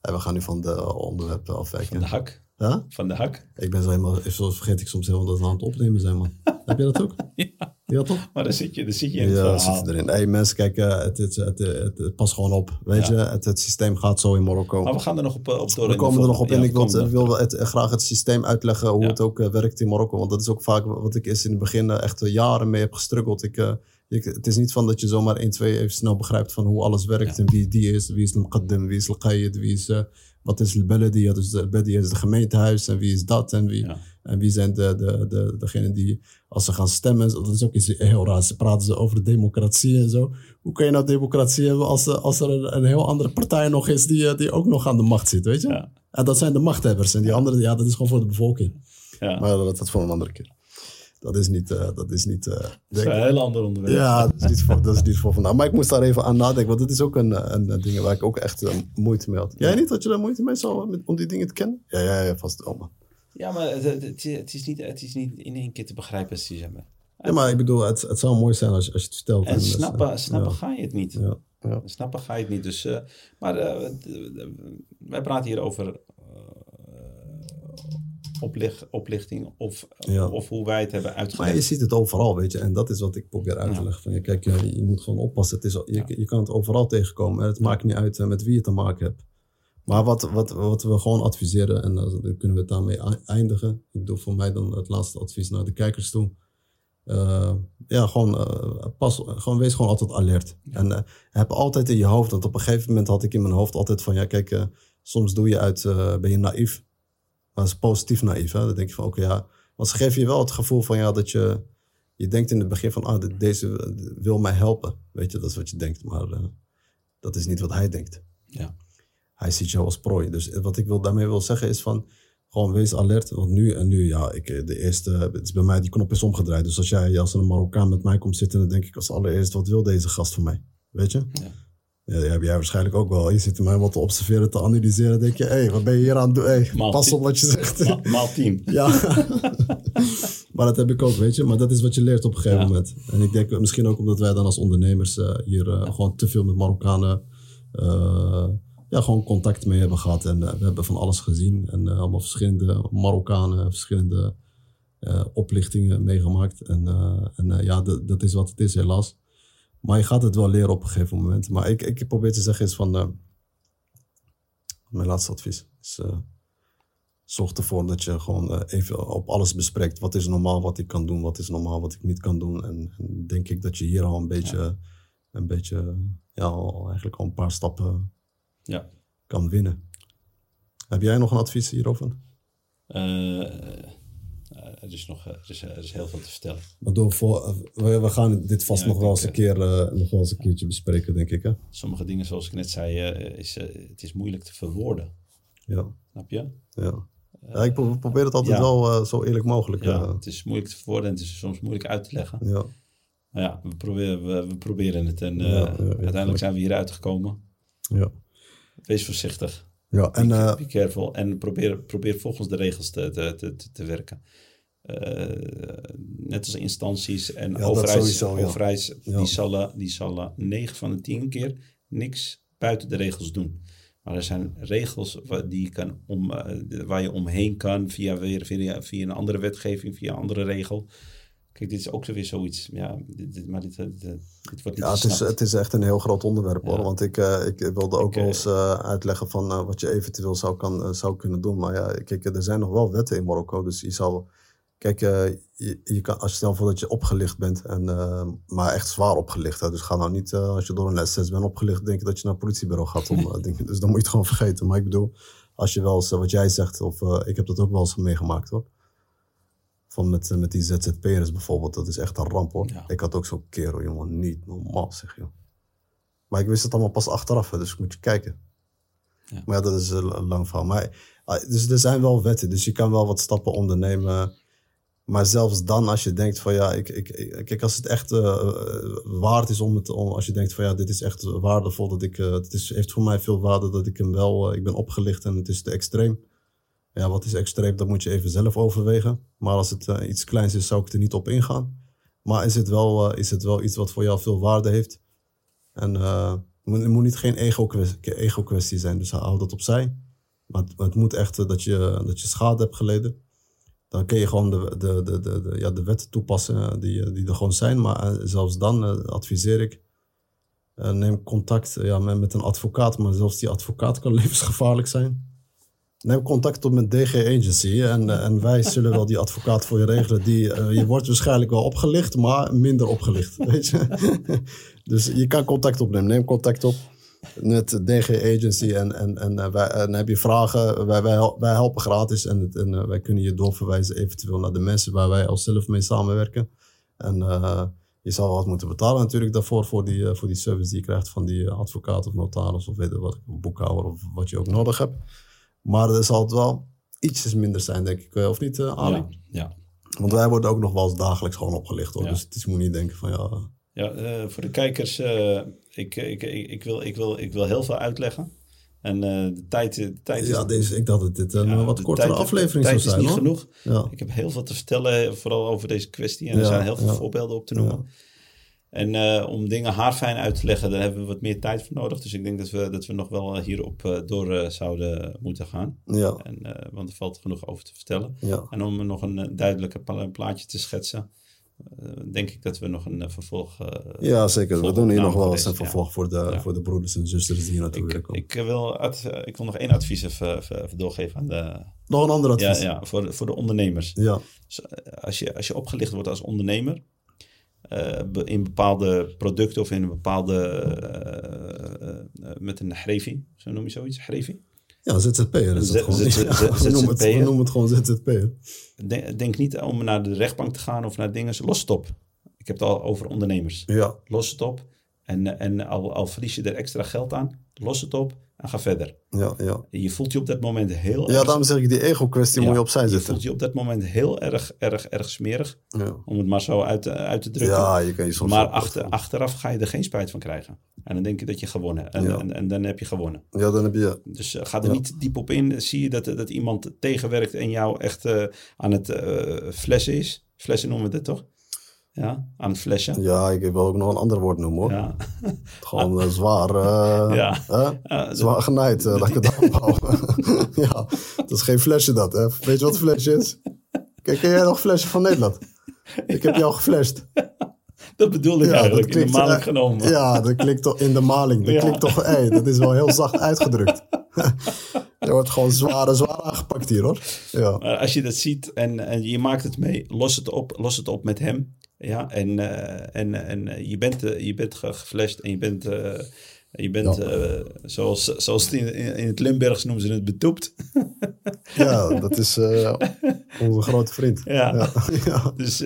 we gaan nu van de onderwerpen afwijken. De hak. Huh? Van de hak. Ik ben zo helemaal, vergeet ik soms helemaal dat we aan het opnemen zijn, man. Heb je dat ook? Ja. Ja, toch? Maar dan zit je, dan zit je in Ja, zit erin. Hey, mensen, kijk, uh, het, het, het, het, past gewoon op. Weet Ja. je, het, het systeem gaat zo in Marokko. Maar we gaan er nog op, op door. We de komen er nog op in. ja, Ik wil, er wil het, graag het systeem uitleggen hoe Ja. het ook eh, werkt in Marokko. Want dat is ook vaak wat ik eerst in het begin eh, echt jaren mee heb gestruggeld. Ik, eh, ik, het is niet van dat je zomaar 1, 2 even snel begrijpt van hoe alles werkt. En wie die is, wie is al-Muqaddam, wie is al-Qayyid, wie is... eh, wat is de Beledia? Dus de is de gemeentehuis en wie is dat en wie... Ja. En wie zijn de, de, de, degenen die, als ze gaan stemmen, dat is ook iets heel raars. Ze praten ze over democratie en zo. Hoe kun je nou democratie hebben als, er- als er een, een heel andere partij nog is die, eh, die ook nog aan de macht zit, weet je? Ja. En dat zijn de machthebbers. En die anderen, ja, dat is gewoon voor de bevolking. Ja. Maar dat is voor een andere keer. Dat is niet, eh, dat is niet, eh, Dat is een heel ander onderwerp. ja, dat is, niet voor, dat is niet voor vandaag. Maar ik moest daar even aan nadenken, want dit is ook een, een, een ding waar ik ook echt eh, moeite mee had. Jij niet? Had je daar moeite mee zo, met, om die dingen te kennen? Ja, ja, ja vast wel, man. Ja, maar het, het, het is- niet, het is niet in één keer te begrijpen hebben. Ja, maar ik bedoel, het, het zou mooi zijn als, je- als je het vertelt. En snappen, eh, snappen ja, ga je het niet. Ja, ja. Snappen ga je het niet. Dus, eh, maar eh, d- wij praten hier over eh, oplichting of, Ja. of hoe wij het hebben Maar je uitgelegd. ziet het overal, weet je. En dat is wat ik probeer uit te leggen. Van, ja, kijk, je, je moet gewoon oppassen. Het is, je, kan het overal tegenkomen. En het maakt niet uit eh, met wie je te maken hebt. Maar wat, wat, wat we gewoon adviseren, en dan dan kunnen we het daarmee ei- eindigen. Ik bedoel, voor mij dan het laatste advies naar de kijkers toe. Eh, ja, gewoon, eh, pas, gewoon wees gewoon altijd alert. En eh, heb altijd in je hoofd, want op een gegeven moment had ik in mijn hoofd altijd van, ja, kijk, eh, soms doe je uit, eh, ben je naïef. Maar dat is positief naïef, hè. Dan denk je van, oké, ja. Want ze geven je wel het gevoel van, ja, dat je, je denkt in het begin van, ah, de- deze wil mij helpen. Weet je, dat is wat je denkt. Maar eh, dat is niet wat hij denkt. Ja. Hij ziet jou als prooi. Dus wat ik wil, daarmee wil zeggen is van, gewoon wees alert. Want nu en nu, ja, ik, eh, de eerste, het is bij mij, die knop is omgedraaid. Dus als jij als een Marokkaan met mij komt zitten, dan denk ik als allereerst, wat wil deze gast van mij? Weet je? Ja. Ja, die heb jij waarschijnlijk ook wel. Je zit mij wat te observeren, te analyseren. denk je, hé, hey, wat ben je hier aan het doen? Hey, pas op wat je zegt. Ma- Maal tien. Ja. maar dat heb ik ook, weet je. Maar dat is wat je leert op een gegeven Ja. moment. En ik denk misschien ook omdat wij dan als ondernemers eh, hier eh, gewoon te veel met Marokkanen eh, ja, gewoon contact mee hebben gehad. En we hebben van alles gezien. En allemaal verschillende Marokkanen, verschillende oplichtingen meegemaakt. En, en ja, dat is wat het is helaas. Maar je gaat het wel leren op een gegeven moment. Maar ik, ik probeer te zeggen is van... eh, mijn laatste advies is... eh, zorg ervoor dat je gewoon eh, even op alles bespreekt. Wat is normaal wat ik kan doen, wat is normaal wat ik niet kan doen. En, en denk ik dat je hier al een beetje, een beetje, ja, al eigenlijk al een paar stappen Ja. kan winnen. Heb jij nog een advies hierover? Eh, er, is nog, eh, er, is, er is heel veel te vertellen. Maar door voor, eh, we, we gaan dit vast Ja, nog, wel eens een keer, eh, nog wel eens een keertje bespreken, denk ik. Hè? Sommige dingen, zoals ik net zei, eh, is, eh, het is moeilijk te verwoorden. Ja, Snap je? ja. ja, ik pro- probeer het altijd ja. wel eh, zo eerlijk mogelijk. Ja, eh, het is moeilijk te verwoorden en het is soms moeilijk uit te leggen. ja. Maar ja, we proberen, we, we proberen het en eh, uiteindelijk zijn we hier uitgekomen. ja. Wees voorzichtig. ja. En be, eh, be careful. En probeer, probeer volgens de regels te, te, te- te werken. Eh, net als instanties en dat overheids, sowieso, ja. overheids die, zullen, die zullen 9 van de 10 keer niks buiten de regels doen. Maar er zijn regels waar, die je kan om, eh, waar je omheen kan via, weer, via, via een andere wetgeving, via een andere regel. Kijk, dit is ook weer zoiets. Ja, dit, dit- maar dit, dit, dit wordt niet Ja, het is, het is echt een heel groot onderwerp hoor. Ja. Want ik, eh, ik wilde ook wel eens uitleggen van wat je eventueel zou, kan, zou kunnen doen. Maar ja, kijk, er zijn nog wel wetten in Marokko. Dus je zou. Kijk, eh, je, je kan, als je stel voor dat je opgelicht bent, en, eh, maar echt zwaar opgelicht. Hè, dus ga nou niet, eh, als je door een les 6 bent opgelicht, denken dat je naar het politiebureau gaat. Om, dingen. Dus dan moet je het gewoon vergeten. Maar ik bedoel, als je wel eens, wat jij zegt, of ik heb dat ook wel eens meegemaakt hoor. Van met, met die ZZP'ers bijvoorbeeld, dat is echt een ramp hoor. Ja. Ik had ook zo'n kerel, jongen, niet normaal zeg joh. Maar ik wist het allemaal pas achteraf, hè, dus moet je kijken. Ja. Maar ja, dat is een een lang verhaal. Maar, ah, dus er zijn wel wetten, dus je kan wel wat stappen ondernemen. Maar zelfs dan, als je denkt van ja, ik, ik, kijk, als het echt eh, waard is om het, om, als je denkt van ja, dit is echt waardevol, dat ik, eh, het is, heeft voor mij veel waarde dat ik hem wel, ik ben opgelicht en het is te extreem. Ja, wat is extreem, dat moet je even zelf overwegen. Maar als het iets kleins is, zou ik er niet op ingaan. Maar is het wel, is het wel iets wat voor jou veel waarde heeft? En het moet, niet geen ego-kwestie ego -kwestie zijn, dus hou dat opzij. Maar het, het moet echt dat, je, dat je schade hebt geleden. Dan kun je gewoon de, de, de, de, ja, de wetten toepassen eh, die, die er gewoon zijn. Maar eh, zelfs dan eh, adviseer ik, eh, neem contact eh, ja, met, een advocaat. Maar zelfs die advocaat kan levensgevaarlijk zijn. Neem contact op met DG Agency en, eh, en wij zullen wel die advocaat voor je regelen. Die, eh, je wordt waarschijnlijk wel opgelicht, maar minder opgelicht. Weet je? dus je kan contact opnemen. Neem contact op met DG Agency en, en, en, eh, wij, en heb je vragen, wij, wij, hel- wij helpen gratis en, en eh, wij kunnen je doorverwijzen eventueel naar de mensen waar wij al zelf mee samenwerken. En eh, je zal wat moeten betalen natuurlijk daarvoor, voor die, eh, voor die service die je krijgt van die eh, advocaat of notaris of weet wat, boekhouder of wat je ook nodig hebt. Maar er zal het wel ietsjes minder zijn, denk ik. Eh, Of niet, eh Ali? Ja, ja. Want wij worden ook nog wel eens dagelijks gewoon opgelicht. Hoor. Ja. Dus het is, moet niet denken van ja... Ja, eh, voor de kijkers, eh, ik, ik, ik, ik, wil, ik, wil, ik wil heel veel uitleggen. En eh, de tijd, de tijd is, Ja, deze, ik dacht dat dit een ja, eh, wat de kortere tijd- aflevering de zou tijd zijn. is niet hoor. genoeg. Ja. Ik heb heel veel te vertellen, vooral over deze kwestie. En er zijn heel veel voorbeelden op te noemen. En eh, om dingen haarfijn uit te leggen, daar hebben we wat meer tijd voor nodig. Dus ik denk dat we, dat we nog wel hierop eh, door eh, zouden moeten gaan. Ja, En, eh, want er valt genoeg over te vertellen. ja. En om nog een eh, duidelijker pla- plaatje te schetsen, eh, denk ik dat we nog een eh, vervolg. eh, ja, zeker. We doen hier nog wel eens een ja. vervolg voor, de, Ja. voor de broeders en zusters die hier naartoe komen. ik, wil, ad- eh, ik wil nog één advies even, even- even doorgeven aan de. Nog een ander advies. ja voor, de- voor de ondernemers. ja. Dus, eh, als, je, als je opgelicht wordt als ondernemer. eh, be- in bepaalde producten of in een bepaalde. eh, eh, eh, met een grevi, zo noem je zoiets? Grevi? Ja, ZZP'er is het gewoon. We, noemen het, we ZZP'er. noemen het gewoon ZZP'er. Denk, denk niet om naar de rechtbank te gaan of naar dingen. Los het op. Ik heb het al over ondernemers. Ja, Los het op. En, en al, al verlies je er extra geld aan, los het op en ga verder. ja, ja. Je voelt je op dat moment heel Ja, erg... daarom zeg ik, die ego-kwestie Ja, moet je opzij je zetten. voelt je op dat moment heel erg, erg, erg smerig. Ja, Om het maar zo uit, uit te drukken. ja je kan je soms... maar achter, achteraf ga je er geen spijt van krijgen. En dan denk je dat je gewonnen hebt. En, Ja. en, en dan heb je gewonnen. Ja, dan heb je... Dus eh, ga er Ja. niet diep op in. Zie je dat, dat iemand tegenwerkt en jou echt eh, aan het eh, flessen is. Flessen noemen we dat toch? Ja, aan het flessen. Ja, ik wil ook nog een ander woord noemen hoor. Ja. Gewoon eh, zwaar... eh, Ja. Zwaar genaaid, laat ik het ja, dat is geen flesje dat, hè. Weet je wat een flesje is? Kijk, ken jij nog flesje van Nederland? Ik heb jou geflasht. Dat bedoel ik Ja, eigenlijk, dat in de klinkt, maling genomen. Ja, dat klinkt toch in de maling. Dat klinkt toch, hey, dat is wel heel zacht uitgedrukt. Je wordt gewoon zwaar, zwaar aangepakt hier, hoor. Ja, als je dat ziet en, en je maakt het mee, los het op, los het op met hem. Ja, en, eh, en, en eh, je bent, eh, je bent ge- geflasht en je bent, je bent Ja. zoals, zoals het in, in het Limburgs noemen ze het, betoept. ja dat is onze grote vriend. Ja. Ja. Dus,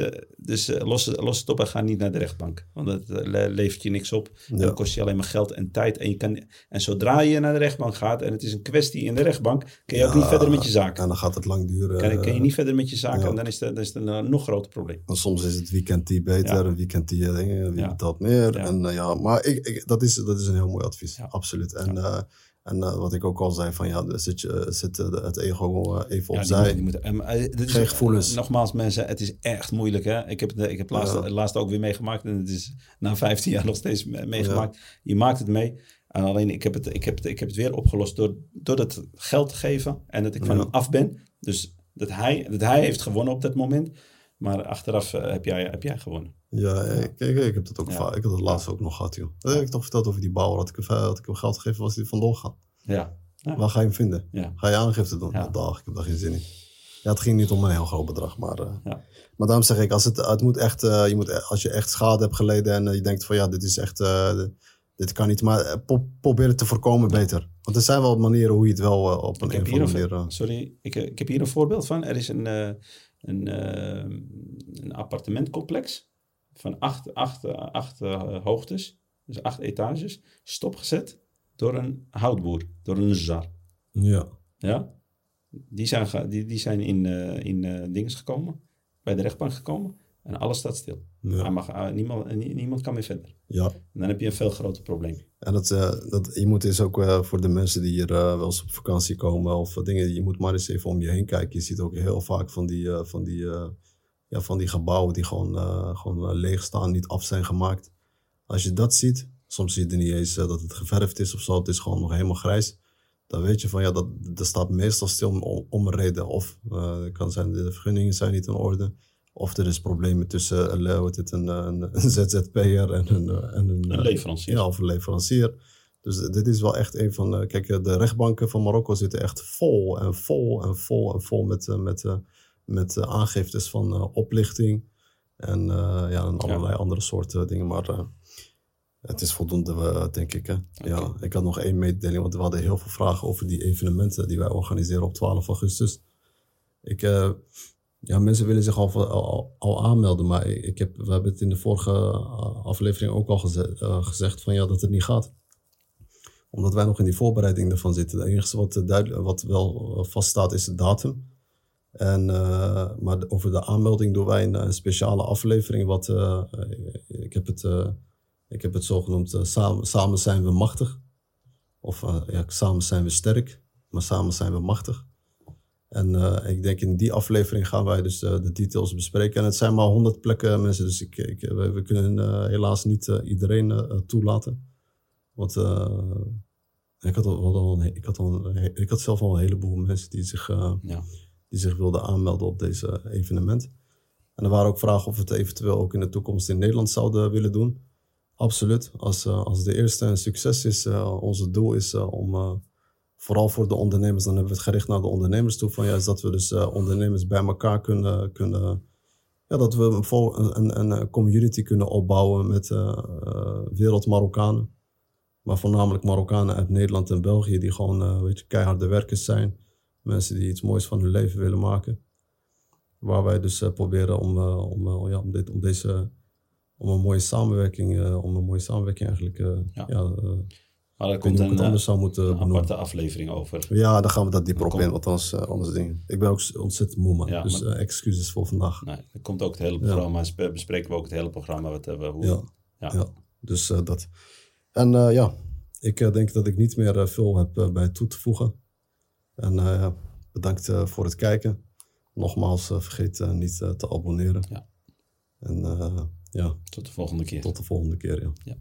dus eh, los, het- los het op en ga niet naar de rechtbank. Want dat eh, le- levert je niks op. Ja. Dan kost je alleen maar geld en tijd. En, je kan, en zodra je naar de rechtbank gaat en het is een kwestie in de rechtbank, kun je ook niet verder met je zaak. En dan gaat het lang duren. Kan, kan je niet verder met je zaak ja. en dan is het, dan is het een nog groter probleem. En soms is het weekend die beter, een weekend die eh, dingen, wie betaalt meer. En, eh, ja, maar ik, ik, dat, is, dat is een heel mooi advies, absoluut. En, eh, en eh, wat ik ook al zei, van, ja, zet, je, zet eh, het ego eh, even Ja, die opzij. moet- die eh, is- Geen gevoelens. Nogmaals, mensen, het is echt moeilijk. Hè? Ik heb het, ik heb laatst, Ja. laatst ook weer meegemaakt. En het is na 15 jaar nog steeds me- meegemaakt. Je maakt het mee. En alleen, ik heb het, ik heb het, ik heb het weer opgelost door, door dat geld te geven. En dat ik van hem af ben. Dus dat hij, dat hij heeft gewonnen op dat moment. Maar achteraf eh, heb, jij, heb jij gewonnen. Ja, ik, ik, ik heb dat ook vaak. Ik heb dat laatst ook nog gehad, joh. Dat heb ik toch verteld over die bouwer. Had ik, had ik hem geld gegeven, was hij vandoor gegaan. Ja. Ja. Waar ga je hem vinden? Ga je aangifte doen? Ja. Dag, ik heb daar geen zin in. Ja, het ging niet om een heel groot bedrag, maar... eh, Ja. Maar daarom zeg ik, als, het, het moet echt, eh, je moet, als je echt schade hebt geleden en eh, je denkt van ja, dit is echt, eh, dit- kan niet, maar eh, pro- probeer het te voorkomen beter. Want er zijn wel manieren hoe je het wel eh, op een, Ik een heb, of hier andere een, manier... eh, sorry, ik, eh, ik heb hier een voorbeeld van. Er is een, eh, een, eh, een appartementcomplex van acht, acht, acht eh, hoogtes, dus acht etages, stopgezet door een houtboer, door een zar. ja. Ja? Die zijn, die, die zijn in, eh in eh dinges gekomen, bij de rechtbank gekomen en alles staat stil. Hij mag, uh, niemand, niemand kan meer verder. Ja. En dan heb je een veel groter probleem. En dat, uh, dat, je moet eens ook uh, voor de mensen die hier wel eens op vakantie komen of dingen, je moet maar eens even om je heen kijken. Je ziet ook heel vaak van die, van die, ja, van die gebouwen die gewoon, gewoon leeg staan, niet af zijn gemaakt. Als je dat ziet, soms zie je niet eens dat het geverfd is of zo, het is gewoon nog helemaal grijs. Dan weet je van ja, dat, dat staat meestal stil om, om een reden. Of het kan zijn de vergunningen zijn niet in orde. Of er is problemen tussen uh, het, een, een, een ZZP'er en een, en een, een leverancier. Ja, of een leverancier. Dus dit is wel echt een van. Kijk, de rechtbanken van Marokko zitten echt vol en vol en vol en vol met, met, met aangiftes van oplichting. En ja, en allerlei andere soorten dingen. Maar het is voldoende, denk ik. Hè? Ja, ik had nog één mededeling, want we hadden heel veel vragen over die evenementen die wij organiseren op 12 augustus. Ik, ja, mensen willen zich al, al, al aanmelden, maar ik heb, we hebben het in de vorige eh, aflevering ook al uh, gezegd van ja, dat het niet gaat. Omdat wij nog in die voorbereiding ervan zitten. Het enige wat, duidelijk, wat wel vaststaat is de datum. En, maar over de aanmelding doen wij een, speciale aflevering. Wat, ik, heb het, uh, ik heb het zo genoemd, samen, samen zijn we machtig. Of ja, samen zijn we sterk, maar samen zijn we machtig. En uh, ik denk in die aflevering gaan wij dus uh, de details bespreken. En het zijn maar honderd plekken mensen, dus ik, ik, we, we kunnen uh, helaas niet iedereen toelaten. Want ik, had al, al een, ik, had al een, ik had zelf al een heleboel mensen die zich, ja. die zich wilden aanmelden op deze evenement. En er waren ook vragen of we het eventueel ook in de toekomst in Nederland zouden willen doen. Absoluut. Als, als de eerste een succes is, onze doel is om vooral voor de ondernemers, dan hebben we het gericht naar de ondernemers toe. Van juist dat we dus uh, ondernemers bij elkaar kunnen, kunnen ja, dat we een, een, een community kunnen opbouwen met uh, uh, wereld Marokkanen. Maar voornamelijk Marokkanen uit Nederland en België die gewoon weet je, keiharde werkers zijn. Mensen die iets moois van hun leven willen maken. Waar wij dus proberen om, om, ja, om, dit, om deze om een mooie samenwerking, om een mooie samenwerking eigenlijk ja. ja maar daar komt een, anders zou moeten een aparte aflevering over. Ja, dan gaan we dat dieper op in, want anders, uh, anders ding. Ik ben ook ontzettend moe, man. Ja, dus uh, excuses voor vandaag. Nee, er komt ook het hele programma, ja. bespreken we ook het hele programma wat hebben. Hoe, ja. Ja. ja, dus uh, dat. En ja, ik denk dat ik niet meer veel heb bij toe te voegen. En bedankt voor het kijken. Nogmaals, vergeet niet te abonneren. Ja. En ja. Tot de volgende keer. Tot de volgende keer, ja. ja.